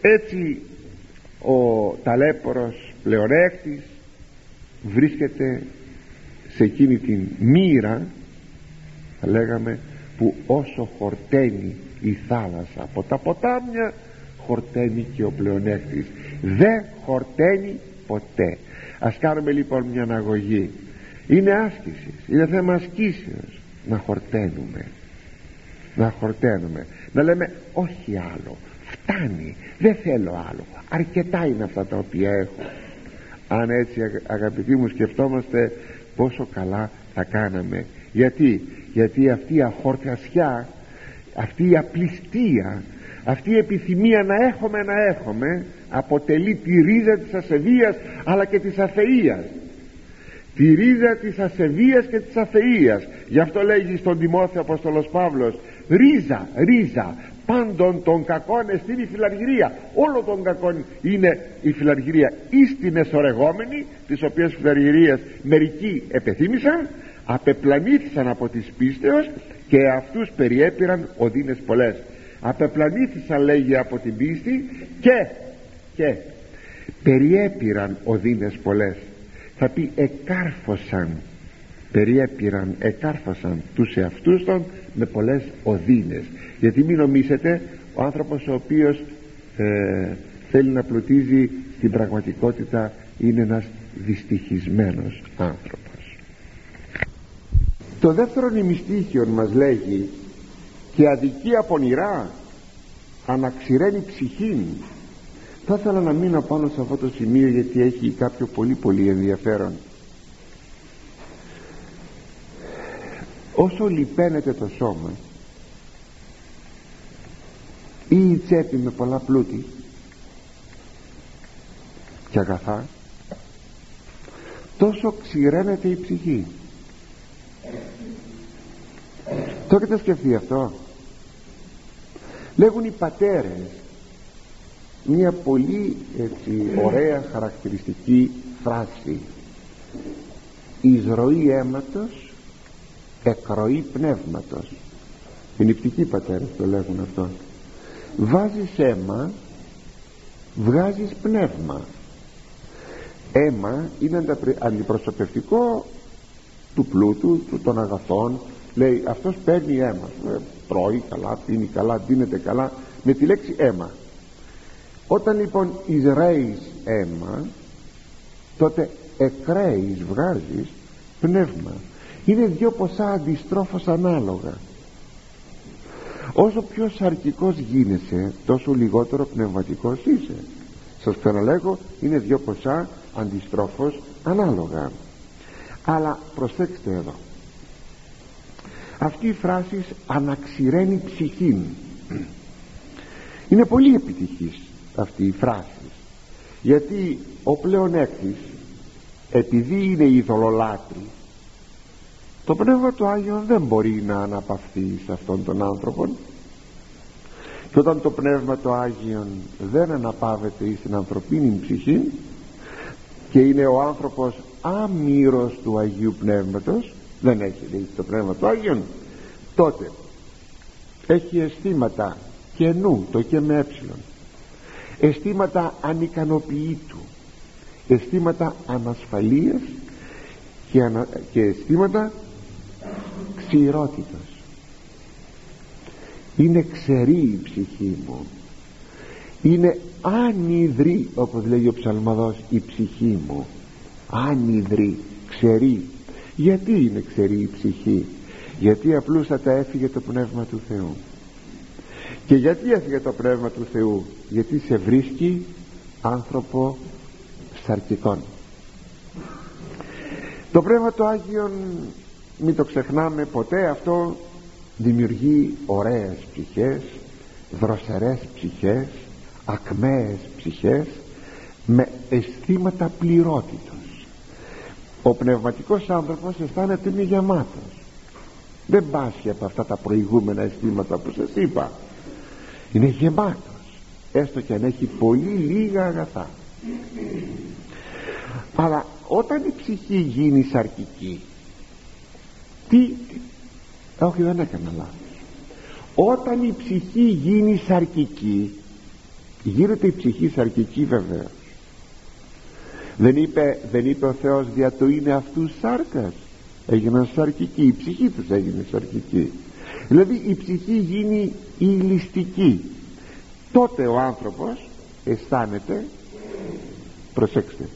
Έτσι ο ταλέπορος πλεονέκτης βρίσκεται σε εκείνη την μοίρα θα λέγαμε που όσο χορταίνει η θάλασσα από τα ποτάμια χορταίνει και ο πλεονέκτης. Δεν χορταίνει ποτέ. Ας κάνουμε λοιπόν μια αναγωγή. Είναι άσκησης είναι θέμα ασκήσεως να χορταίνουμε. Να χορταίνουμε. Να λέμε όχι άλλο φτάνει δεν θέλω άλλο. Αρκετά είναι αυτά τα οποία έχω. Αν έτσι αγαπητοί μου σκεφτόμαστε πόσο καλά θα κάναμε. Γιατί; Γιατί αυτή η αχορτασιά αυτή η απληστία αυτή η επιθυμία να έχουμε να έχουμε αποτελεί τη ρίζα της ασεβίας αλλά και της αθείας. Τη ρίζα της ασεβίας και της αθείας. Γι' αυτό λέγει στον Τιμόθεο Απόστολος Παύλος ρίζα, ρίζα πάντων των κακών εστίν η φιλαργυρία όλο των κακών είναι η φιλαργυρία την εσωρεγόμενη τις οποίες φιλαργυρίες μερικοί επεθύμησαν απεπλανήθησαν από τις πίστεως και αυτούς περιέπηραν οδύνες πολλές απεπλανήθησαν λέγει από την πίστη και και περιέπηραν οδύνες πολλές. Θα πει εκάρφωσαν περιέπηραν, εκάρφωσαν τους εαυτούς των με πολλές οδύνες. Γιατί μην νομίσετε ο άνθρωπος ο οποίος ε, θέλει να πλουτίζει στην πραγματικότητα είναι ένας δυστυχισμένος άνθρωπος. Το δεύτερο νημιστήχιο μας λέγει και αδικία πονηρά αναξηραίνει ψυχήν θα ήθελα να μείνω πάνω σε αυτό το σημείο γιατί έχει κάποιο πολύ πολύ ενδιαφέρον. Όσο λυπαίνεται το σώμα ή η τσέπη με πολλά πλούτη και αγαθά τόσο ξηραίνεται η ψυχή το έχετε σκεφτεί αυτό; Λέγουν οι πατέρες μια πολύ έτσι ωραία χαρακτηριστική φράση. Εισρωή αίματος εκροή πνεύματος οι νηπτικοί πατέρες το λέγουν αυτό. Βάζεις αίμα βγάζεις πνεύμα αίμα είναι αντιπροσωπευτικό του πλούτου του των αγαθών λέει αυτός παίρνει αίμα. Ε, τρώει καλά, πίνει καλά, δίνεται καλά με τη λέξη αίμα. Όταν λοιπόν εισραίεις αίμα τότε εκραίεις βγάζεις πνεύμα. Είναι δύο ποσά αντιστρόφως ανάλογα. Όσο πιο σαρκικός γίνεσαι τόσο λιγότερο πνευματικός είσαι. Σας ξαναλέγω είναι δύο ποσά αντιστρόφως ανάλογα. Αλλά προσέξτε εδώ αυτή η φράση αναξηραίνει ψυχήν. Είναι πολύ επιτυχής αυτή η φράση γιατί ο πλέον έκτης επειδή είναι ειδωλολάτρης το Πνεύμα του Άγιο δεν μπορεί να αναπαυθεί σε αυτόν τον άνθρωπο και όταν το Πνεύμα του Άγιο δεν αναπαύεται στην ανθρωπίνη ψυχή και είναι ο άνθρωπος άμυρος του Αγίου Πνεύματος δεν έχει το Πνεύμα του Άγιον. Τότε έχει αισθήματα καινού το και με έψιλον. Αισθήματα ανικανοποιήτου αισθήματα ανασφαλείας και, ανα... και αισθήματα ξηρότητας. Είναι ξερή η ψυχή μου. Είναι άνυδρη όπως λέει ο ψαλμαδός η ψυχή μου. Άνυδρη, ξερή γιατί είναι ξερή η ψυχή; Γιατί απλούστατα έφυγε το Πνεύμα του Θεού; Και γιατί έφυγε το Πνεύμα του Θεού; Γιατί σε βρίσκει άνθρωπο σαρκικών. Το Πνεύμα του Άγιον μην το ξεχνάμε ποτέ αυτό δημιουργεί ωραίες ψυχές δροσερές ψυχές ακμαίες ψυχές με αισθήματα πληρότητος ο πνευματικός άνθρωπος αισθάνεται είναι γεμάτος. Δεν πάσχει από αυτά τα προηγούμενα αισθήματα που σας είπα. Είναι γεμάτος έστω και αν έχει πολύ λίγα αγαθά. Αλλά όταν η ψυχή γίνει σαρκική τι όχι δεν έκανα λάθος. Όταν η ψυχή γίνει σαρκική γίνεται η ψυχή σαρκική βεβαίως δεν είπε, δεν είπε ο Θεός δια το είναι αυτού σάρκας έγιναν σαρκικοί η ψυχή τους έγινε σαρκική. Δηλαδή η ψυχή γίνει ηλιστική. Τότε ο άνθρωπος αισθάνεται προσέξτε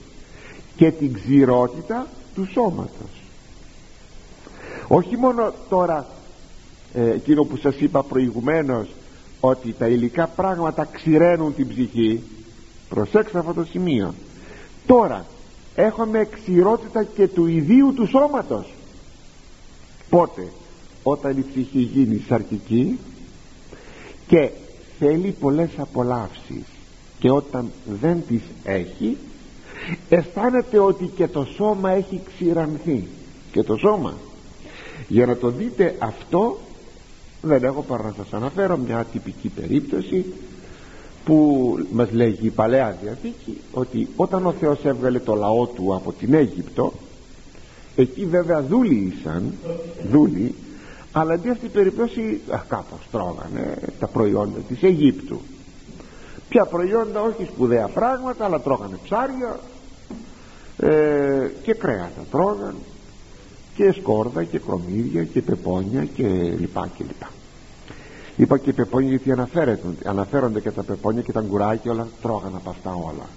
και την ξηρότητα του σώματος. Όχι μόνο τώρα ε, εκείνο που σας είπα προηγουμένως ότι τα υλικά πράγματα ξηραίνουν την ψυχή προσέξτε αυτό το σημείο τώρα έχουμε ξηρότητα και του ιδίου του σώματος. Πότε; Όταν η ψυχή γίνει σαρκική και θέλει πολλές απολαύσεις και όταν δεν τις έχει αισθάνεται ότι και το σώμα έχει ξηρανθεί. Και το σώμα. Για να το δείτε αυτό δεν έχω παρά να σας αναφέρω μια τυπική περίπτωση που μας λέγει η Παλαιά Διαθήκη ότι όταν ο Θεός έβγαλε το λαό του από την Αίγυπτο εκεί βέβαια δούλοι ήσαν δούλοι αλλά αντί αυτή η περίπτωση α, κάπως τρώγανε τα προϊόντα της Αιγύπτου. Ποια προϊόντα όχι σπουδαία πράγματα αλλά τρώγανε ψάρια ε, και κρέατα τρώγανε και σκόρδα και κρομίδια και πεπόνια και λοιπά και λοιπά είπα και πεπόνια γιατί αναφέρονται, αναφέρονται και τα πεπόνια και τα γκουράκια όλα τρώγανε από αυτά όλα.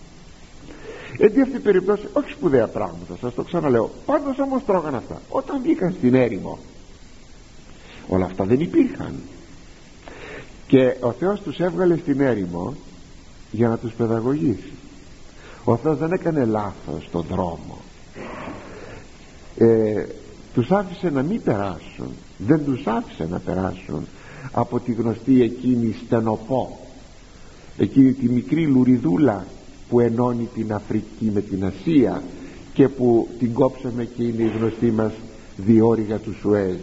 Έτσι αυτή η περίπτωση όχι σπουδαία πράγματα σας το ξαναλέω. Πάντως όμως τρώγανε αυτά. Όταν βγήκαν στην έρημο όλα αυτά δεν υπήρχαν. Και ο Θεός τους έβγαλε στην έρημο για να τους παιδαγωγήσει. Ο Θεός δεν έκανε λάθος στον δρόμο. Ε, τους άφησε να μην περάσουν. Δεν τους άφησε να περάσουν από τη γνωστή εκείνη στενοπό. Εκείνη τη μικρή λουριδούλα που ενώνει την Αφρική με την Ασία και που την κόψαμε και είναι η γνωστή μας διόρυγα του Σουέζ.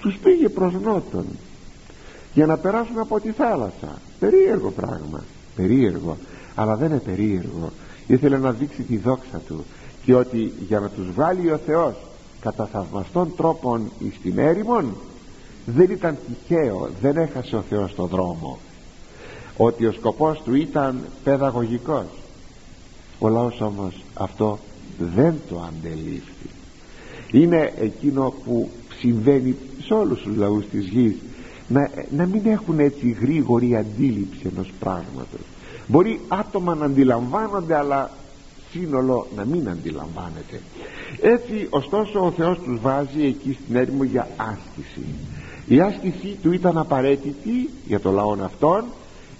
Τους πήγε προς νότον για να περάσουν από τη θάλασσα. Περίεργο πράγμα περίεργο αλλά δεν είναι περίεργο. Ήθελε να δείξει τη δόξα του και ότι για να τους βάλει ο Θεός κατά θαυμαστών τρόπων εις την έρημον δεν ήταν τυχαίο δεν έχασε ο Θεός το δρόμο. Ότι ο σκοπός του ήταν παιδαγωγικός. Ο λαός όμως αυτό δεν το αντελήφθη. Είναι εκείνο που συμβαίνει σε όλους τους λαούς της γης να, να μην έχουν έτσι γρήγορη αντίληψη ενός πράγματος. Μπορεί άτομα να αντιλαμβάνονται αλλά σύνολο να μην αντιλαμβάνεται. Έτσι ωστόσο ο Θεός τους βάζει εκεί στην έρημο για άσκηση η άσκηση του ήταν απαραίτητη για το λαό αυτόν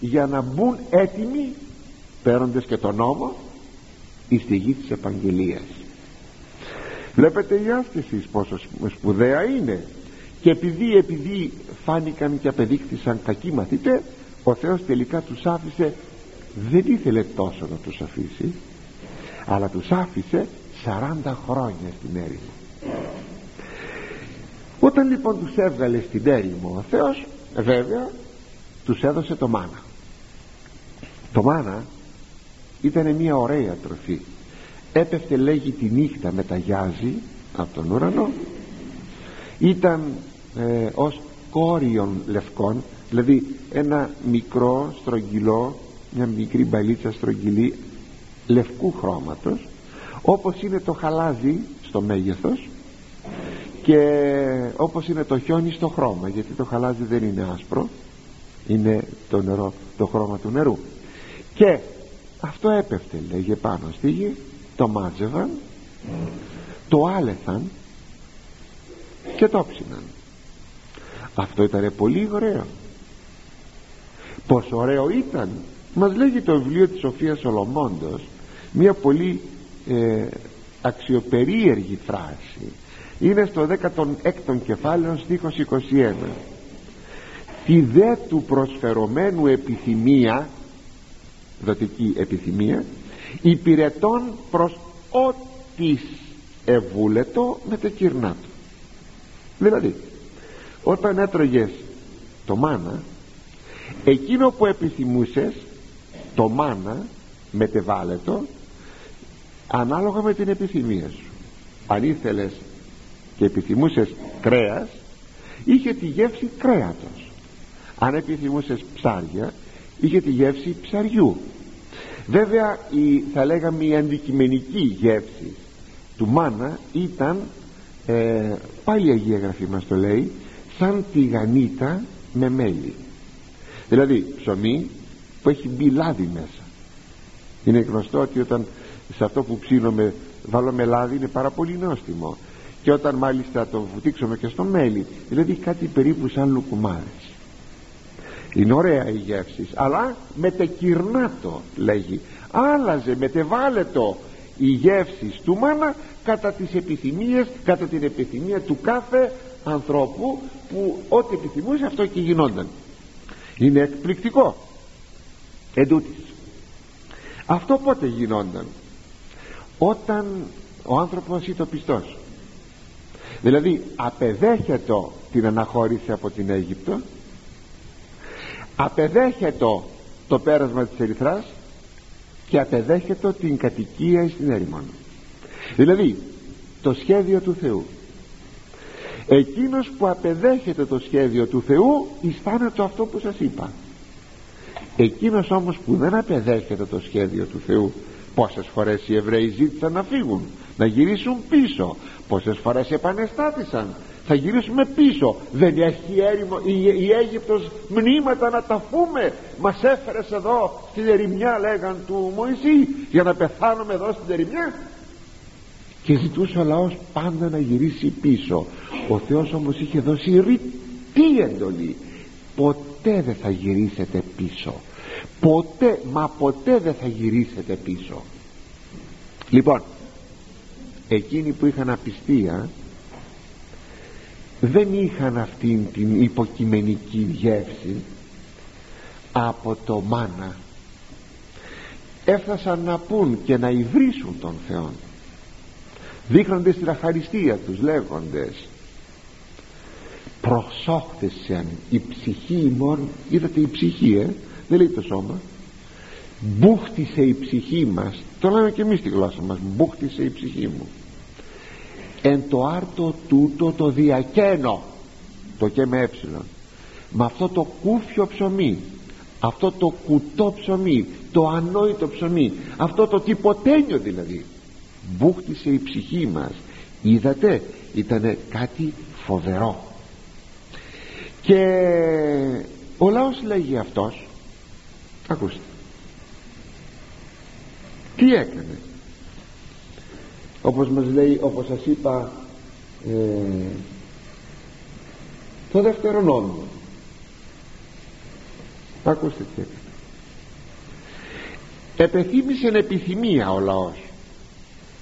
για να μπουν έτοιμοι παίρνοντες και τον νόμο η στιγμή της επαγγελίας. Βλέπετε η άσκηση πόσο σπουδαία είναι. Και επειδή, επειδή φάνηκαν και απεδείχθησαν κακοί μαθητές ο Θεός τελικά τους άφησε. Δεν ήθελε τόσο να τους αφήσει αλλά τους άφησε 40 χρόνια στην έρημο όταν λοιπόν τους έβγαλε στην έρημο ο Θεός βέβαια τους έδωσε το μάνα. Το μάνα ήταν μια ωραία τροφή. Έπεφτε λέγει τη νύχτα μεταγιάζει από τον ουρανό. Ήταν ε, ως κόριον λευκών δηλαδή ένα μικρό στρογγυλό μια μικρή μπαλίτσα στρογγυλή λευκού χρώματος όπως είναι το χαλάζι στο μέγεθος και όπως είναι το χιόνι στο χρώμα γιατί το χαλάζι δεν είναι άσπρο είναι το νερό το χρώμα του νερού. Και αυτό έπεφτε λέγε πάνω στη γη το μάζευαν το άλεθαν και το ψήναν. Αυτό ήταν πολύ ωραίο. Πόσο ωραίο ήταν. Μας λέγει το βιβλίο της Σοφίας Σολομώντος μια πολύ ε, αξιοπερίεργη φράση είναι στο 16ο κεφάλαιο στίχος 21 τη δε του προσφερωμένου επιθυμία δοτική επιθυμία υπηρετών προς ό,τις ευούλετο με τα κυρνά του δηλαδή όταν έτρωγες το μάνα εκείνο που επιθυμούσες το μάνα μετεβάλλετο ανάλογα με την επιθυμία σου. Αν ήθελες και επιθυμούσες κρέας είχε τη γεύση κρέατος. Αν επιθυμούσες ψάρια είχε τη γεύση ψαριού. Βέβαια η, θα λέγαμε η αντικειμενική γεύση του μάνα ήταν ε, πάλι η Αγία Γραφή μας το λέει σαν τηγανίτα με μέλι. Δηλαδή ψωμί που έχει μπει λάδι μέσα. Είναι γνωστό ότι όταν σε αυτό που ψήνουμε βάλουμε λάδι είναι πάρα πολύ νόστιμο και όταν μάλιστα το βουτήξουμε και στο μέλι δηλαδή κάτι περίπου σαν λουκουμάρες. Είναι ωραία η γεύση αλλά μετεκυρνάτο λέγει. Άλλαζε μετεβάλλετο η γεύση του μάνα κατά τις επιθυμίες κατά την επιθυμία του κάθε ανθρώπου που ό,τι επιθυμούσε αυτό και γινόταν. Είναι εκπληκτικό. Εντούτοις αυτό πότε γινόταν; Όταν ο άνθρωπος είναι το πιστός δηλαδή απεδέχεται την αναχώρηση από την Αίγυπτο απεδέχεται το πέρασμα της Ερυθράς και απεδέχεται την κατοικία στην έρημον. Δηλαδή το σχέδιο του Θεού. Εκείνος που απεδέχεται το σχέδιο του Θεού το αυτό που σας είπα. Εκείνος όμως που δεν απεδέχεται το σχέδιο του Θεού πόσες φορές οι Εβραίοι ζήτησαν να φύγουν να γυρίσουν πίσω. Πόσες φορές επανεστάτησαν θα γυρίσουμε πίσω. Δεν έχει έρημο, η, η Αίγυπτος μνήματα να τα φούμε. Μας έφερες εδώ στην ερημιά λέγαν του Μωυσή για να πεθάνουμε εδώ στην ερημιά. Και ζητούσε ο λαός πάντα να γυρίσει πίσω. Ο Θεός όμως είχε δώσει ρητή εντολή. Ποτέ δεν θα γυρίσετε πίσω ποτέ μα ποτέ δεν θα γυρίσετε πίσω. Λοιπόν εκείνοι που είχαν απιστία δεν είχαν αυτήν την υποκειμενική γεύση από το μάνα. Έφτασαν να πούν και να υβρίσουν τον Θεό δείχνονται στην αχαριστία τους λέγοντες προσόχθησαν η ψυχή ημών είδατε η ψυχή ε; Δεν λέει το σώμα. Μπούχτισε η ψυχή μας. Το λέμε και εμείς στη γλώσσα μας. Μπούχτισε η ψυχή μου. Εν το άρτο τούτο το διακαίνω. Το και με έψιλον. Με αυτό το κούφιο ψωμί αυτό το κουτό ψωμί το ανόητο ψωμί αυτό το τυποτένιο δηλαδή μπούχτισε η ψυχή μας. Είδατε ήταν κάτι φοβερό. Και ο λαός λέγει αυτός ακούστε. Τι έκανε; Όπως μας λέει όπως σας είπα ε, το δεύτερο νόμο ακούστε τι έκανε. Επεθύμησε επιθυμία ο λαός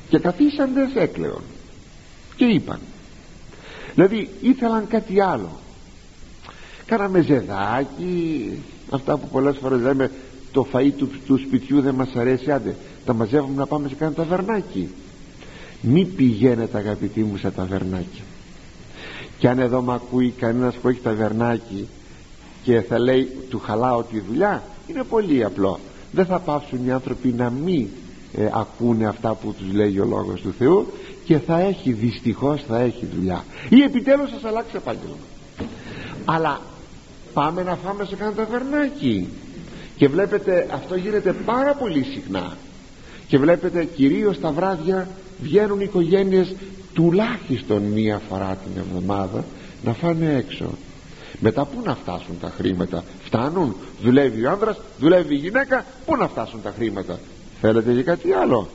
και καθίσαντες έκλαιον και είπαν δηλαδή ήθελαν κάτι άλλο κάναμε ζεδάκι αυτά που πολλές φορές λέμε το φαΐ του, του σπιτιού δεν μας αρέσει άντε τα μαζεύουμε να πάμε σε κάνα ταβερνάκι. Μη πηγαίνετε αγαπητοί μου σε ταβερνάκι και αν εδώ μ' ακούει κανένας που έχει ταβερνάκι και θα λέει του χαλάω τη δουλειά είναι πολύ απλό. Δεν θα πάψουν οι άνθρωποι να μην ε, ακούνε αυτά που τους λέει ο Λόγος του Θεού και θα έχει δυστυχώς θα έχει δουλειά. Ή επιτέλους σας αλλάξει επάγγελμα. Αλλά πάμε να φάμε σε κανένα ταβερνάκι. Και βλέπετε αυτό γίνεται πάρα πολύ συχνά. Και βλέπετε κυρίως τα βράδια βγαίνουν οι οικογένειες τουλάχιστον μία φορά την εβδομάδα να φάνε έξω. Μετά πού να φτάσουν τα χρήματα; Φτάνουν; Δουλεύει ο άνδρας; Δουλεύει η γυναίκα; Πού να φτάσουν τα χρήματα; Θέλετε για κάτι άλλο;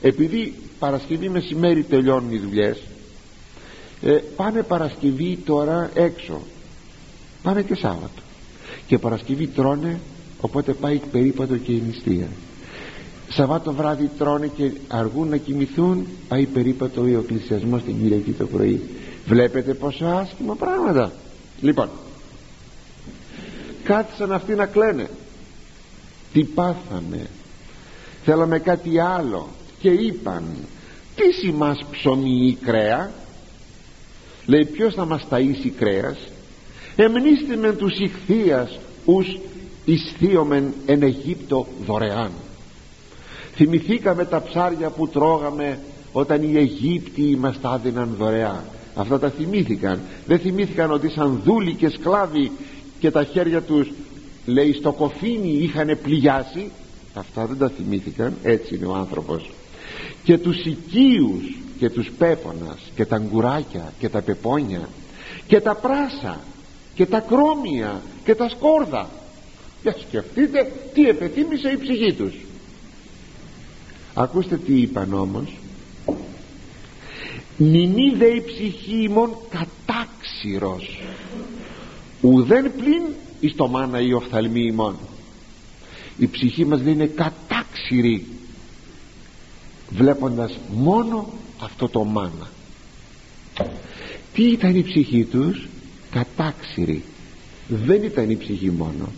Επειδή Παρασκευή μεσημέρι τελειώνουν οι δουλειές ε, πάνε Παρασκευή τώρα έξω πάνε και Σάββατο. Και Παρασκευή τρώνε οπότε πάει περίπατο και η νηστεία. Σαββάτο βράδυ τρώνε και αργούν να κοιμηθούν πάει περίπατο ο εκκλησιασμός την Κυριακή το πρωί. Βλέπετε πόσο άσχημα πράγματα. Λοιπόν κάθισαν αυτοί να κλαίνε. Τι πάθαμε. Θέλαμε κάτι άλλο. Και είπαν τι σημάς ψωμί ή κρέα; Λέει ποιος θα μας ταΐσει κρέας; Εμνήστε με τους ηχθείας ους ισθίωμεν εν Αιγύπτο δωρεάν. Θυμηθήκαμε τα ψάρια που τρώγαμε όταν οι Αιγύπτιοι μας τα έδιναν δωρεά αυτά τα θυμήθηκαν. Δεν θυμήθηκαν ότι σαν δούλοι και σκλάβοι και τα χέρια τους λέει στο κοφίνι είχαν πληγιάσει. Αυτά δεν τα θυμήθηκαν. Έτσι είναι ο άνθρωπος. Και τους οικείους και τους πέπονας και τα γκουράκια και τα πεπόνια και τα πράσα και τα κρόμια και τα σκόρδα. Για σκεφτείτε τι επεθύμησε η ψυχή τους. Ακούστε τι είπαν όμως. Νινίδε η ψυχή ημών κατάξυρος ουδέν πλην εις το μάνα ή οφθαλμή ημών η ψυχή μας δεν είναι κατάξυρη βλέποντας μόνο αυτό το μάνα. Τι ήταν η ψυχή τους; Κατάξυρη. Δεν ήταν η ψυχή μόνο.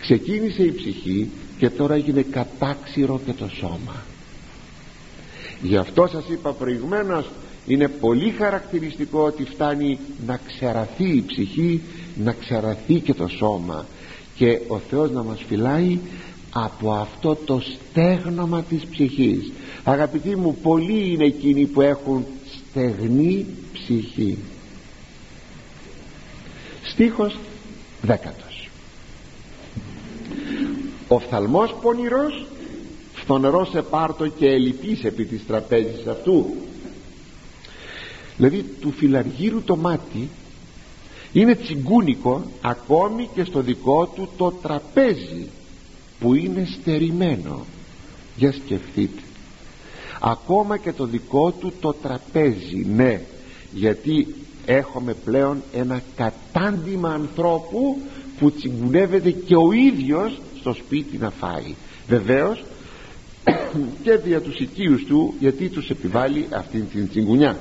Ξεκίνησε η ψυχή και τώρα έγινε κατάξυρο και το σώμα. Γι' αυτό σας είπα προηγουμένως είναι πολύ χαρακτηριστικό ότι φτάνει να ξεραθεί η ψυχή να ξεραθεί και το σώμα. Και ο Θεός να μας φυλάει από αυτό το στέγνομα της ψυχής. Αγαπητοί μου πολλοί είναι εκείνοι που έχουν στεγνή ψυχή στίχος δέκατος. Ο φθαλμός πονηρός φθονερός πάρτο και ελλειπής επί της τραπέζης αυτού. Δηλαδή του φιλαργύρου το μάτι είναι τσιγκούνικο ακόμη και στο δικό του το τραπέζι που είναι στερημένο. Για σκεφτείτε. Ακόμα και το δικό του το τραπέζι ναι γιατί έχουμε πλέον ένα κατάντημα ανθρώπου που τσιγκουνεύεται και ο ίδιος στο σπίτι να φάει βεβαίως [coughs] και δια τους οικείους του γιατί τους επιβάλλει αυτήν την τσιγκουνιά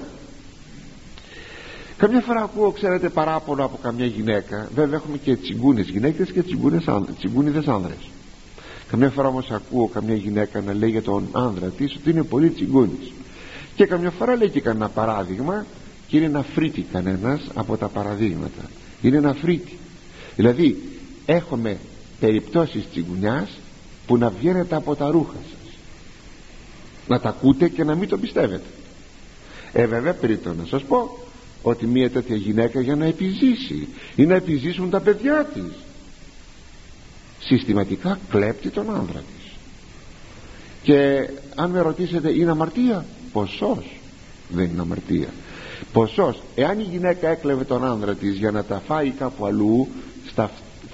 Καμιά φορά ακούω, ξέρετε, παράπονο από καμιά γυναίκα. Βέβαια, έχουμε και τσιγκούνες γυναίκες και τσιγκούνιδες άνδρες Καμιά φορά όμως ακούω καμιά γυναίκα να λέει για τον άνδρα της ότι είναι πολύ τσιγκούνης. Και καμιά φορά λέει και κανένα παράδειγμα και είναι ένα φρίτη κανένας από τα παραδείγματα. Είναι ένα φρίτη. Δηλαδή, έχουμε περιπτώσεις τσιγκουνιάς που να βγαίνετε από τα ρούχα σας. Να τα ακούτε και να μην το πιστεύετε. Ε βέβαια περίπτω να σας πω ότι μια τέτοια γυναίκα για να επιζήσει ή να επιζήσουν τα παιδιά της συστηματικά κλέπτει τον άνδρα της. Και αν με ρωτήσετε είναι αμαρτία; Ποσός. Δεν είναι αμαρτία ποσός εάν η γυναίκα έκλεβε τον άνδρα της για να τα φάει κάπου αλλού στα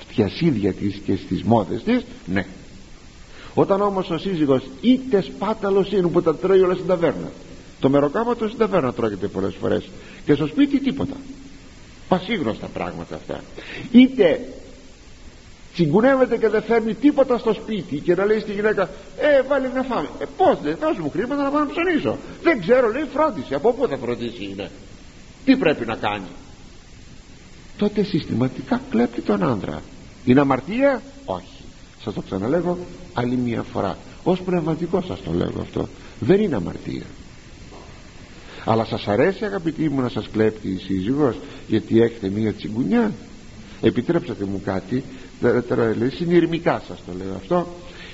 φτιασίδια της και στις μόδες της ναι. Όταν όμως ο σύζυγος είτε σπάταλος είναι που τα τρώει όλα στην ταβέρνα το μεροκάματο στην ταβέρνα τρώγεται πολλές φορές και στο σπίτι τίποτα. Πασίγνωστα πράγματα αυτά. Είτε τσιγκουνεύεται και δεν φέρνει τίποτα στο σπίτι και να λέει στη γυναίκα ε βάλει να φάμε ε πως δεν δώσ' μου χρήματα να πάω να ψωνίσω δεν ξέρω λέει φρόντισε από πού θα φροντίσει είναι τι πρέπει να κάνει τότε συστηματικά κλέπτει τον άνδρα είναι αμαρτία όχι σας το ξαναλέγω άλλη μια φορά ως πνευματικό σας το λέγω αυτό. Δεν είναι αμαρτία αλλά σας αρέσει αγαπητοί μου να σας κλέπτει η σύζυγος γιατί έχετε μία τσιγκουνιά. Επιτρέψατε μου κάτι συνειρμικά σας το λέω αυτό.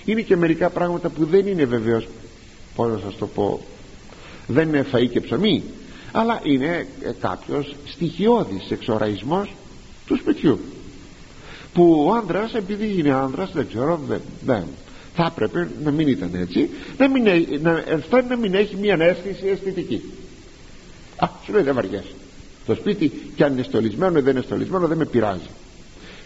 Είναι και μερικά πράγματα που δεν είναι βεβαίως πώς να σας το πω δεν είναι φαΐ και ψωμί αλλά είναι ε, κάποιος στοιχειώδης εξοραϊσμός του σπιτιού. Που ο άντρας επειδή είναι άντρας δεν ξέρω δεν, δεν θα έπρεπε να μην ήταν έτσι να μην, να, να μην έχει μια αίσθηση αισθητική. Α σου λέει δεν βαριέσαι. Το σπίτι και αν είναι στολισμένο ή δεν είναι στολισμένο δεν με πειράζει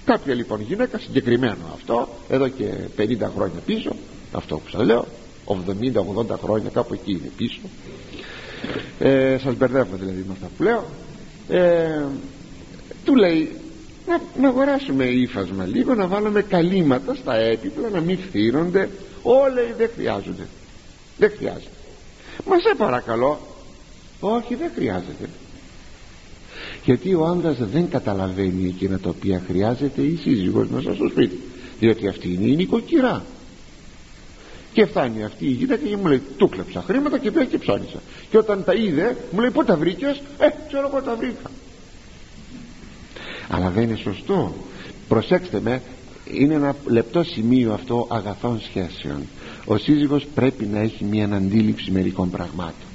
κάποια λοιπόν γυναίκα συγκεκριμένο αυτό εδώ και 50 χρόνια πίσω αυτό που σας λέω 70-80 χρόνια κάπου εκεί είναι πίσω. Ε, σας μπερδεύω δηλαδή με αυτά που λέω. Ε, του λέει να, να αγοράσουμε ύφασμα λίγο να βάλουμε καλύματα στα έπιπλα να μην φθύρονται όλα δεν χρειάζονται. Δεν χρειάζεται. Μα σε παρακαλώ όχι δεν χρειάζεται γιατί ο άνδρας δεν καταλαβαίνει εκείνα τα οποία χρειάζεται η σύζυγος μέσα στο σπίτι. Διότι αυτή είναι η νοικοκυρά. Και φτάνει αυτή η γυναίκα και μου λέει του κλέψα χρήματα και πήγα και ψώνισα και όταν τα είδε μου λέει πού τα βρήκες; Ε ξέρω πού τα βρήκα αλλά δεν είναι σωστό. Προσέξτε με είναι ένα λεπτό σημείο αυτό αγαθών σχέσεων. Ο σύζυγος πρέπει να έχει μια αντίληψη μερικών πραγμάτων.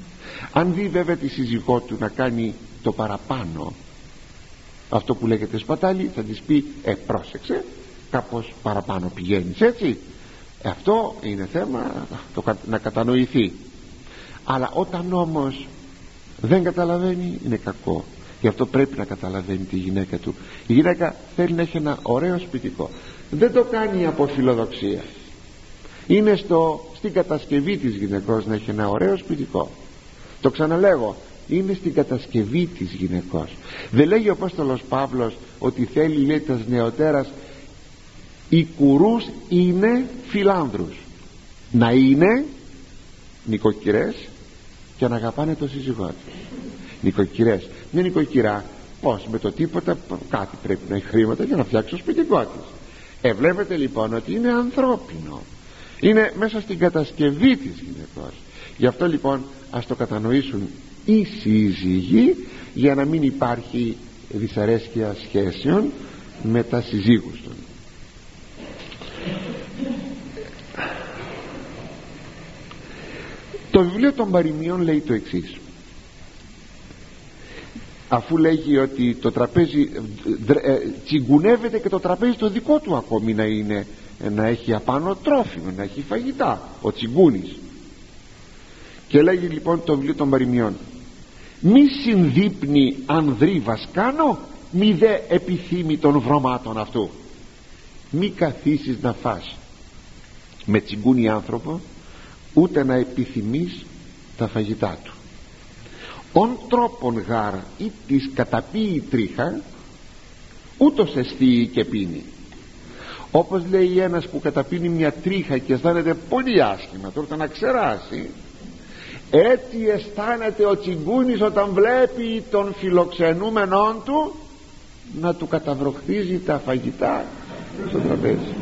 Αν δει βέβαια τη σύζυγό του να κάνει το παραπάνω. Αυτό που λέγεται σπατάλη θα της πει ε πρόσεξε κάπως παραπάνω πηγαίνεις έτσι αυτό είναι θέμα το, να κατανοηθεί. Αλλά όταν όμως δεν καταλαβαίνει είναι κακό. Γι' αυτό πρέπει να καταλαβαίνει τη γυναίκα του. Η γυναίκα θέλει να έχει ένα ωραίο σπιτικό. Δεν το κάνει από φιλοδοξία. Είναι στο, στην κατασκευή της γυναικός να έχει ένα ωραίο σπιτικό. Το ξαναλέγω είναι στην κατασκευή της γυναικός. Δεν λέγει ο Απόστολος Παύλος ότι θέλει λέει τας νεωτέρας οι κουρούς είναι φιλάνδρους. Να είναι νοικοκυρές και να αγαπάνε το σύζυγό τους νοικοκυρές. Μια νοικοκυρά πως με το τίποτα κάτι πρέπει να έχει χρήματα για να φτιάξει το σπιτικό της. Ε βλέπετε λοιπόν ότι είναι ανθρώπινο. Είναι μέσα στην κατασκευή της γυναικός. Γι' αυτό λοιπόν ας το κατανοήσουν οι σύζυγοι για να μην υπάρχει δυσαρέσκεια σχέσεων με τα συζύγους των. Το βιβλίο των παροιμιών λέει το εξής. Αφού λέγει ότι το τραπέζι ε, τσιγκουνεύεται και το τραπέζι το δικό του ακόμη να είναι να έχει απάνω τρόφιμο να έχει φαγητά ο τσιγκούνης. Και λέγει λοιπόν το βιβλίο των παροιμιών μη συνδείπνει ανδρή βασκάνο μη δε επιθύμη των βρωμάτων αυτού. Μη καθίσεις να φας με τσιγκούνι άνθρωπο ούτε να επιθυμείς τα φαγητά του. Ον τρόπον γάρ ή της καταπίει τρίχα ούτως εστίει και πίνει. Όπως λέει ένας που καταπίνει μια τρίχα και αισθάνεται πολύ άσχημα τώρα να ξεράσει έτσι αισθάνεται ο τσιγκούνης όταν βλέπει τον φιλοξενούμενόν του να του καταβροχθίζει τα φαγητά στο τραπέζι.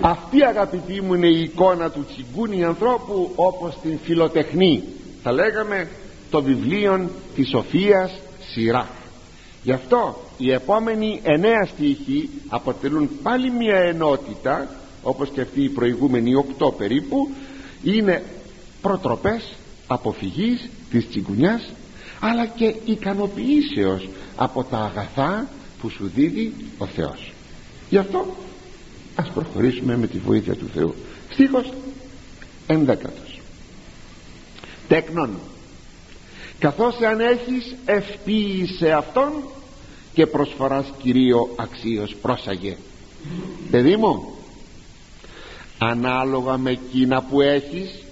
Αυτή αγαπητοί μου είναι η εικόνα του τσιγκούνι ανθρώπου όπως την φιλοτεχνή θα λέγαμε το βιβλίο της Σοφίας Σειρά γι' αυτό οι επόμενοι εννέα στίχοι αποτελούν πάλι μια ενότητα όπως και αυτοί οι προηγούμενοι οκτώ περίπου είναι προτροπές αποφυγής της τσιγκουνιάς αλλά και ικανοποιήσεως από τα αγαθά που σου δίδει ο Θεός. Γι' αυτό ας προχωρήσουμε με τη βοήθεια του Θεού. Στίχος ενδέκατος. Τέκνον. Καθώς αν έχεις ευπίησε αυτόν και προσφοράς Κυρίω αξίως πρόσαγε παιδί μου ανάλογα με εκείνα που έχεις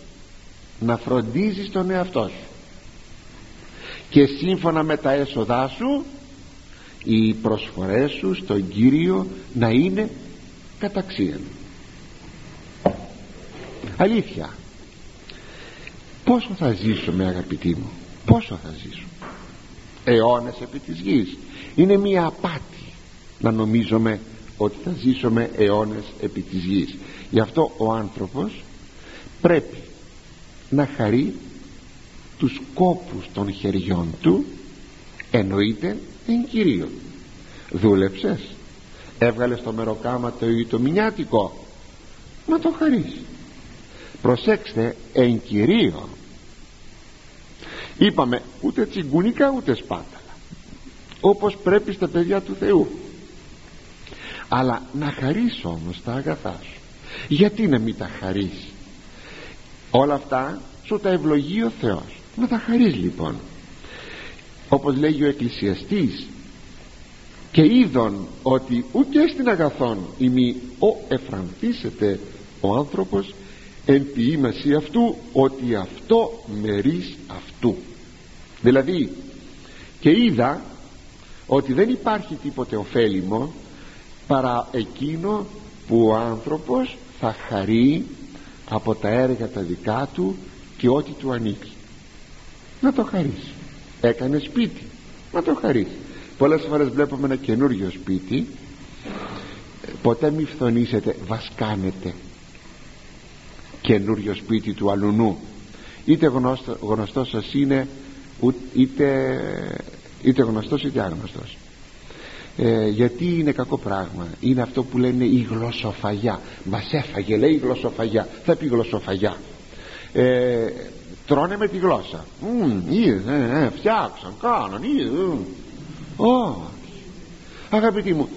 να φροντίζεις τον εαυτό σου. Και σύμφωνα με τα έσοδά σου οι προσφορές σου στον Κύριο να είναι καταξίαν. Αλήθεια. Πόσο θα ζήσουμε αγαπητοί μου πόσο θα ζήσουμε. Αιώνες επί της γης. Είναι μια απάτη να νομίζουμε ότι θα ζήσουμε αιώνες επί της γης. Γι' αυτό ο άνθρωπος πρέπει να χαρεί τους κόπους των χεριών του εννοείται εν κυρίω δούλεψες έβγαλες το μεροκάματο ή το μηνιάτικο να το χαρείς. Προσέξτε εν κυρίω είπαμε ούτε τσιγκουνικά ούτε σπάταλα όπως πρέπει στα παιδιά του Θεού αλλά να χαρείς όμως τα αγαθά σου. Γιατί να μην τα χαρείς; Όλα αυτά σου τα ευλογεί ο Θεός. Να τα χαρείς λοιπόν. Όπως λέγει ο εκκλησιαστής και είδον ότι ούτε στην αγαθόν ημί ο εφρανθήσεται ο άνθρωπος εν ποιήμαση αυτού ότι αυτό μερίς αυτού δηλαδή και είδα ότι δεν υπάρχει τίποτε ωφέλιμο παρά εκείνο που ο άνθρωπος θα χαρεί από τα έργα τα δικά του και ό,τι του ανήκει. Να το χαρίσει έκανε σπίτι. Να το χαρίσει πολλές φορές βλέπουμε ένα καινούριο σπίτι. Ποτέ μη φθονήσετε βασκάνετε καινούριο σπίτι του αλουνού. Είτε γνωστό, γνωστός σας είναι είτε, είτε γνωστός είτε άγνωστος ε, γιατί είναι κακό πράγμα; Είναι αυτό που λένε η γλωσσοφαγιά. Μας έφαγε λέει η γλωσσοφαγιά. Θα πει γλωσσοφαγιά. Ε, τρώνε με τη γλώσσα. Ε, ε, φτιάξαν κάναν όχι. Αγαπητοί μου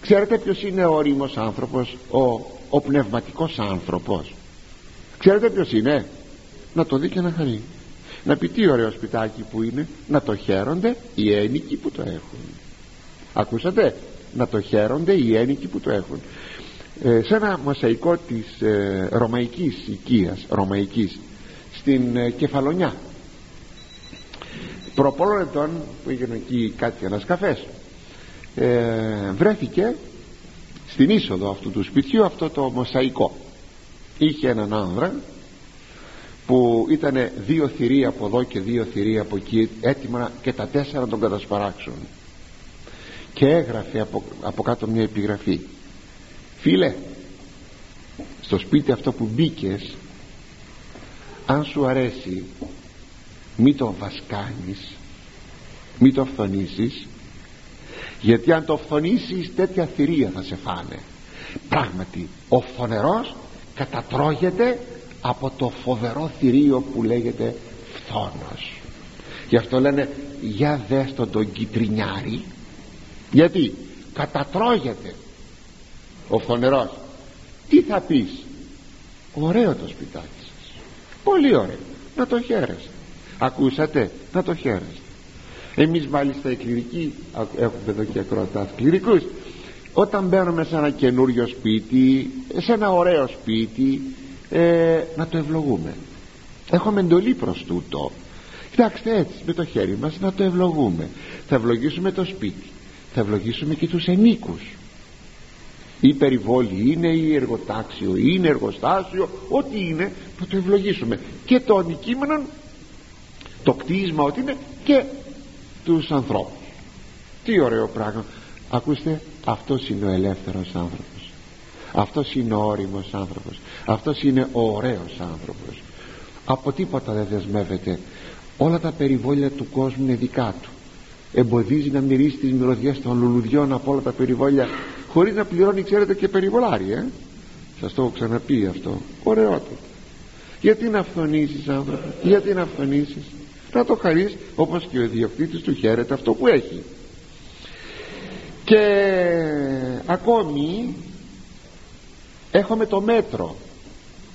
ξέρετε ποιος είναι ο όριμος άνθρωπος; Ο, ο πνευματικός άνθρωπος. Ξέρετε ποιος είναι; Να το δει και να χαρεί. Να πει τι ωραίο σπιτάκι που είναι να το χαίρονται οι ένικοι που το έχουν ακούσατε; Να το χαίρονται οι ένικοι που το έχουν. Ε, σε ένα μοσαϊκό της ε, ρωμαϊκής οικίας ρωμαϊκής στην ε, Κεφαλονιά. Προπόλων ετών που έγινε εκεί κάτι ένας καφές ε, βρέθηκε στην είσοδο αυτού του σπιτιού αυτό το μοσαϊκό. Είχε έναν άνδρα που ήταν δύο θηρία από εδώ και δύο θηρία από εκεί έτοιμα και τα τέσσερα να τον κατασπαράξουν και έγραφε από, από κάτω μια επιγραφή. Φίλε στο σπίτι αυτό που μπήκες αν σου αρέσει μη το βασκάνεις μη το φθονήσεις γιατί αν το φθονήσεις τέτοια θηρία θα σε φάνε. Πράγματι ο φωνερός κατατρώγεται από το φοβερό θηρίο που λέγεται φθόνος. Γι' αυτό λένε για δες τον τον κυτρινιάρη γιατί κατατρώγεται ο φωνερός. Τι θα πεις; Ωραίο το σπιτάκι σας. Πολύ ωραίο. Να το χαίρεστε. Ακούσατε; Να το χαίρεστε. Εμείς μάλιστα οι κληρικοί έχουμε εδώ και ακροατάς κληρικούς όταν μπαίνουμε σε ένα καινούριο σπίτι σε ένα ωραίο σπίτι ε, να το ευλογούμε. Έχουμε εντολή προς τούτο. Κοιτάξτε έτσι με το χέρι μας να το ευλογούμε. Θα ευλογήσουμε το σπίτι θα ευλογήσουμε και τους ενίκους. Ή περιβόλη είναι ή εργοτάξιο ή είναι εργοστάσιο ό,τι είναι θα το ευλογήσουμε. Και το αντικείμενο το κτίσμα ό,τι είναι και τους ανθρώπους. Τι ωραίο πράγμα. Ακούστε αυτός είναι ο ελεύθερος άνθρωπος. Αυτός είναι ο όριμος άνθρωπος. Αυτός είναι ο ωραίος άνθρωπος. Από τίποτα δεν δεσμεύεται. Όλα τα περιβόλια του κόσμου είναι δικά του εμποδίζει να μυρίσει τις μυρωδιές των λουλουδιών από όλα τα περιβόλια χωρίς να πληρώνει ξέρετε και περιβολάρι ε; σας το έχω ξαναπεί αυτό. Ωραιότατο γιατί να αυθονήσεις άνθρωπο γιατί να αυθονήσεις να το χαρείς όπως και ο ιδιοκτήτης του χαίρεται αυτό που έχει. Και ακόμη έχουμε το μέτρο.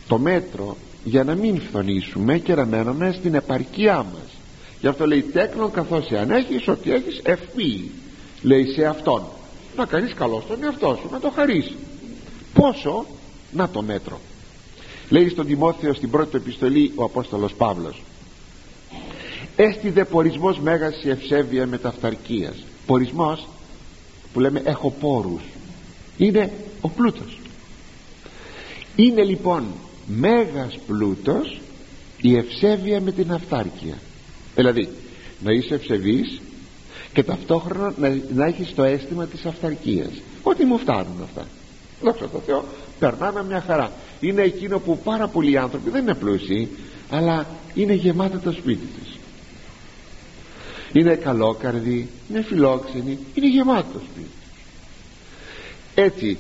Το μέτρο για να μην φθονήσουμε και να μένουμε στην επαρκειά μας γι' αυτό λέει τέκνον καθώς εάν έχεις ότι έχεις ευπή λέει σε αυτόν. Να κάνεις καλό στον εαυτό σου να το χαρείς. Πόσο; Να το μέτρο λέει στον Τιμόθεο στην πρώτη επιστολή ο Απόστολος Παύλος. Έστι δε πορισμός μέγας η ευσέβεια μεταφταρκίας πορισμός που λέμε έχω πόρους. Είναι ο πλούτος. Είναι λοιπόν μέγας πλούτος η ευσέβεια με την αυτάρκεια δηλαδή να είσαι ευσεβής και ταυτόχρονα να, να έχεις το αίσθημα της αυταρκίας. Ότι μου φτάνουν αυτά. Δόξα τω Θεώ περνάμε μια χαρά. Είναι εκείνο που πάρα πολλοί άνθρωποι δεν είναι πλούσιοι αλλά είναι γεμάτα το σπίτι τους είναι καλόκαρδοι είναι φιλόξενοι είναι γεμάτο το σπίτι έτσι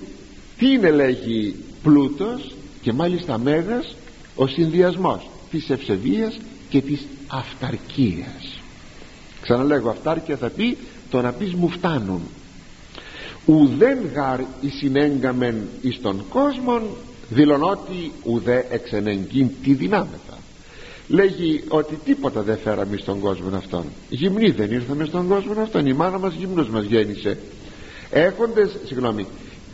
τι είναι λέγει πλούτος και μάλιστα μέγας ο συνδυασμός της ευσεβίας και της αυταρκίας. Ξαναλέγω αυτάρκεια θα πει το να πεις μου φτάνουν ουδέν γάρ η συνέγκαμεν εις τον κόσμον δηλωνότι ουδέ εξενεγγύν τη δυνάμεθα λέγει ότι τίποτα δεν φέραμε στον κόσμο αυτόν. Γυμνοί δεν ήρθαμε στον κόσμο αυτόν η μάνα μας γυμνός μας γέννησε. Έχοντες συγγνώμη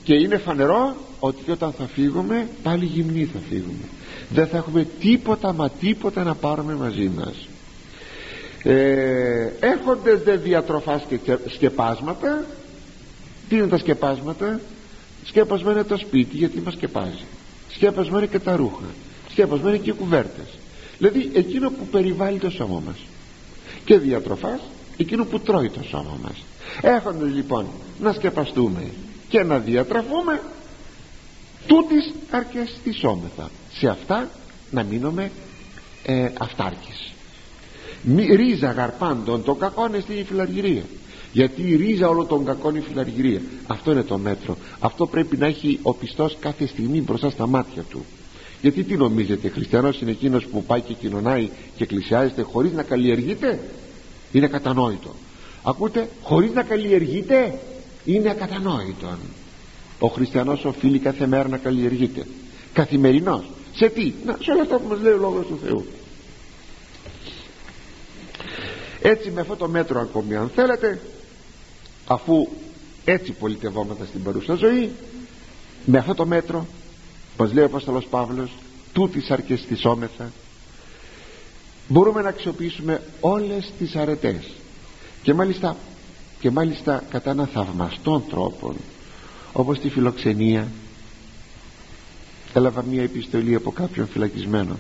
και είναι φανερό ότι όταν θα φύγουμε πάλι γυμνοί θα φύγουμε. Δεν θα έχουμε τίποτα μα τίποτα να πάρουμε μαζί μας ε, έχοντες δε διατροφά και σκεπάσματα. Τι είναι τα σκεπάσματα; Σκέπασμα είναι το σπίτι γιατί μας σκεπάζει. Σκέπασμα είναι και τα ρούχα. Σκέπασμα είναι και οι κουβέρτες. Δηλαδή εκείνο που περιβάλλει το σώμα μας. Και διατροφάς εκείνο που τρώει το σώμα μας. Έχοντας λοιπόν να σκεπαστούμε και να διατραφούμε τούτης αρκεστησόμεθα σε αυτά να μείνουμε ε, αυτάρκης Μη, ρίζα γαρπάντων το κακό είναι στην φιλαργυρία. Γιατί η ρίζα όλων των κακών είναι η φιλαργυρία. Αυτό είναι το μέτρο. Αυτό πρέπει να έχει ο πιστός κάθε στιγμή μπροστά στα μάτια του. Γιατί τι νομίζετε χριστιανός είναι εκείνος που πάει και κοινωνάει και εκκλησιάζεται χωρίς να καλλιεργείται; Είναι κατανόητο. Ακούτε χωρίς να καλλιεργείται είναι ακατανόητο ο χριστιανός οφείλει κάθε μέρα να καλλιεργείται. Καθημερινός. Σε τι; Να, σε όλα αυτά που μας λέει ο Λόγος του Θεού έτσι με αυτό το μέτρο ακόμη αν θέλετε αφού έτσι πολιτευόμαστε στην παρούσα ζωή με αυτό το μέτρο πως λέει ο Απόστολος Παύλος τούτης αρκεστησόμεθα μπορούμε να αξιοποιήσουμε όλες τις αρετές. Και μάλιστα, και μάλιστα κατά ένα θαυμαστόν τρόπο όπως τη φιλοξενία έλαβα μια επιστολή από κάποιον φυλακισμένο.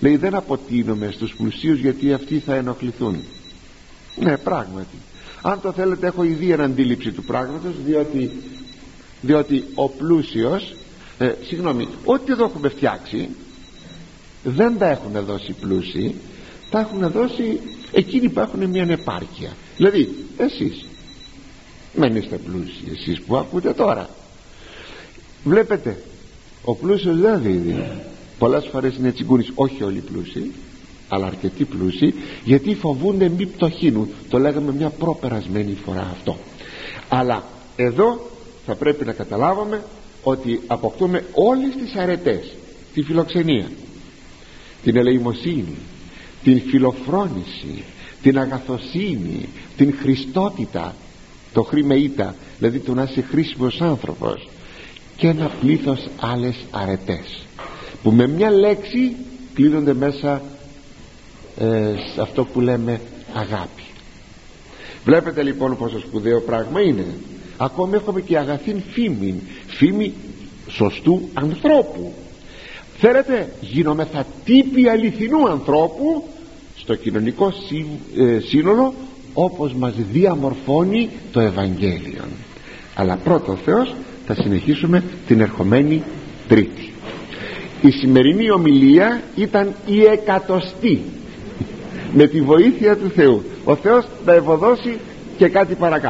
Λέει δεν αποτείνουμε στους πλουσίους γιατί αυτοί θα ενοχληθούν ναι πράγματι. Αν το θέλετε έχω ήδη αντίληψη του πράγματος διότι, διότι ο πλούσιος ε, συγγνώμη ό,τι εδώ έχουμε φτιάξει δεν τα έχουν δώσει πλούσιοι τα έχουν δώσει εκείνοι που έχουν μια επάρκεια δηλαδή εσείς δεν είστε πλούσιοι εσείς που ακούτε τώρα. Βλέπετε ο πλούσιος δεν δίδει πολλές φορές είναι τσιγκούνης όχι όλοι πλούσιοι αλλά αρκετοί πλούσιοι γιατί φοβούνται μη πτωχύνουν το λέγαμε μια προπερασμένη φορά αυτό. Αλλά εδώ θα πρέπει να καταλάβουμε ότι αποκτούμε όλες τις αρετές. Τη φιλοξενία την ελεημοσύνη την φιλοφρόνηση την αγαθοσύνη την χριστότητα. Το χρημεΐτα δηλαδή το να είσαι χρήσιμος άνθρωπος. Και ένα πλήθος άλλες αρετές που με μια λέξη κλείνονται μέσα ε, σε αυτό που λέμε αγάπη. Βλέπετε λοιπόν πόσο σπουδαίο πράγμα είναι. Ακόμη έχουμε και αγαθήν φήμη φήμη σωστού ανθρώπου. Θέλετε γίνομεθα τύποι αληθινού ανθρώπου στο κοινωνικό ε, σύνολο όπως μας διαμορφώνει το Ευαγγέλιο. Αλλά πρώτο Θεός θα συνεχίσουμε την ερχομένη Τρίτη. Η σημερινή ομιλία ήταν η εκατοστή με τη βοήθεια του Θεού. Ο Θεός θα ευωδώσει και κάτι παρακάτω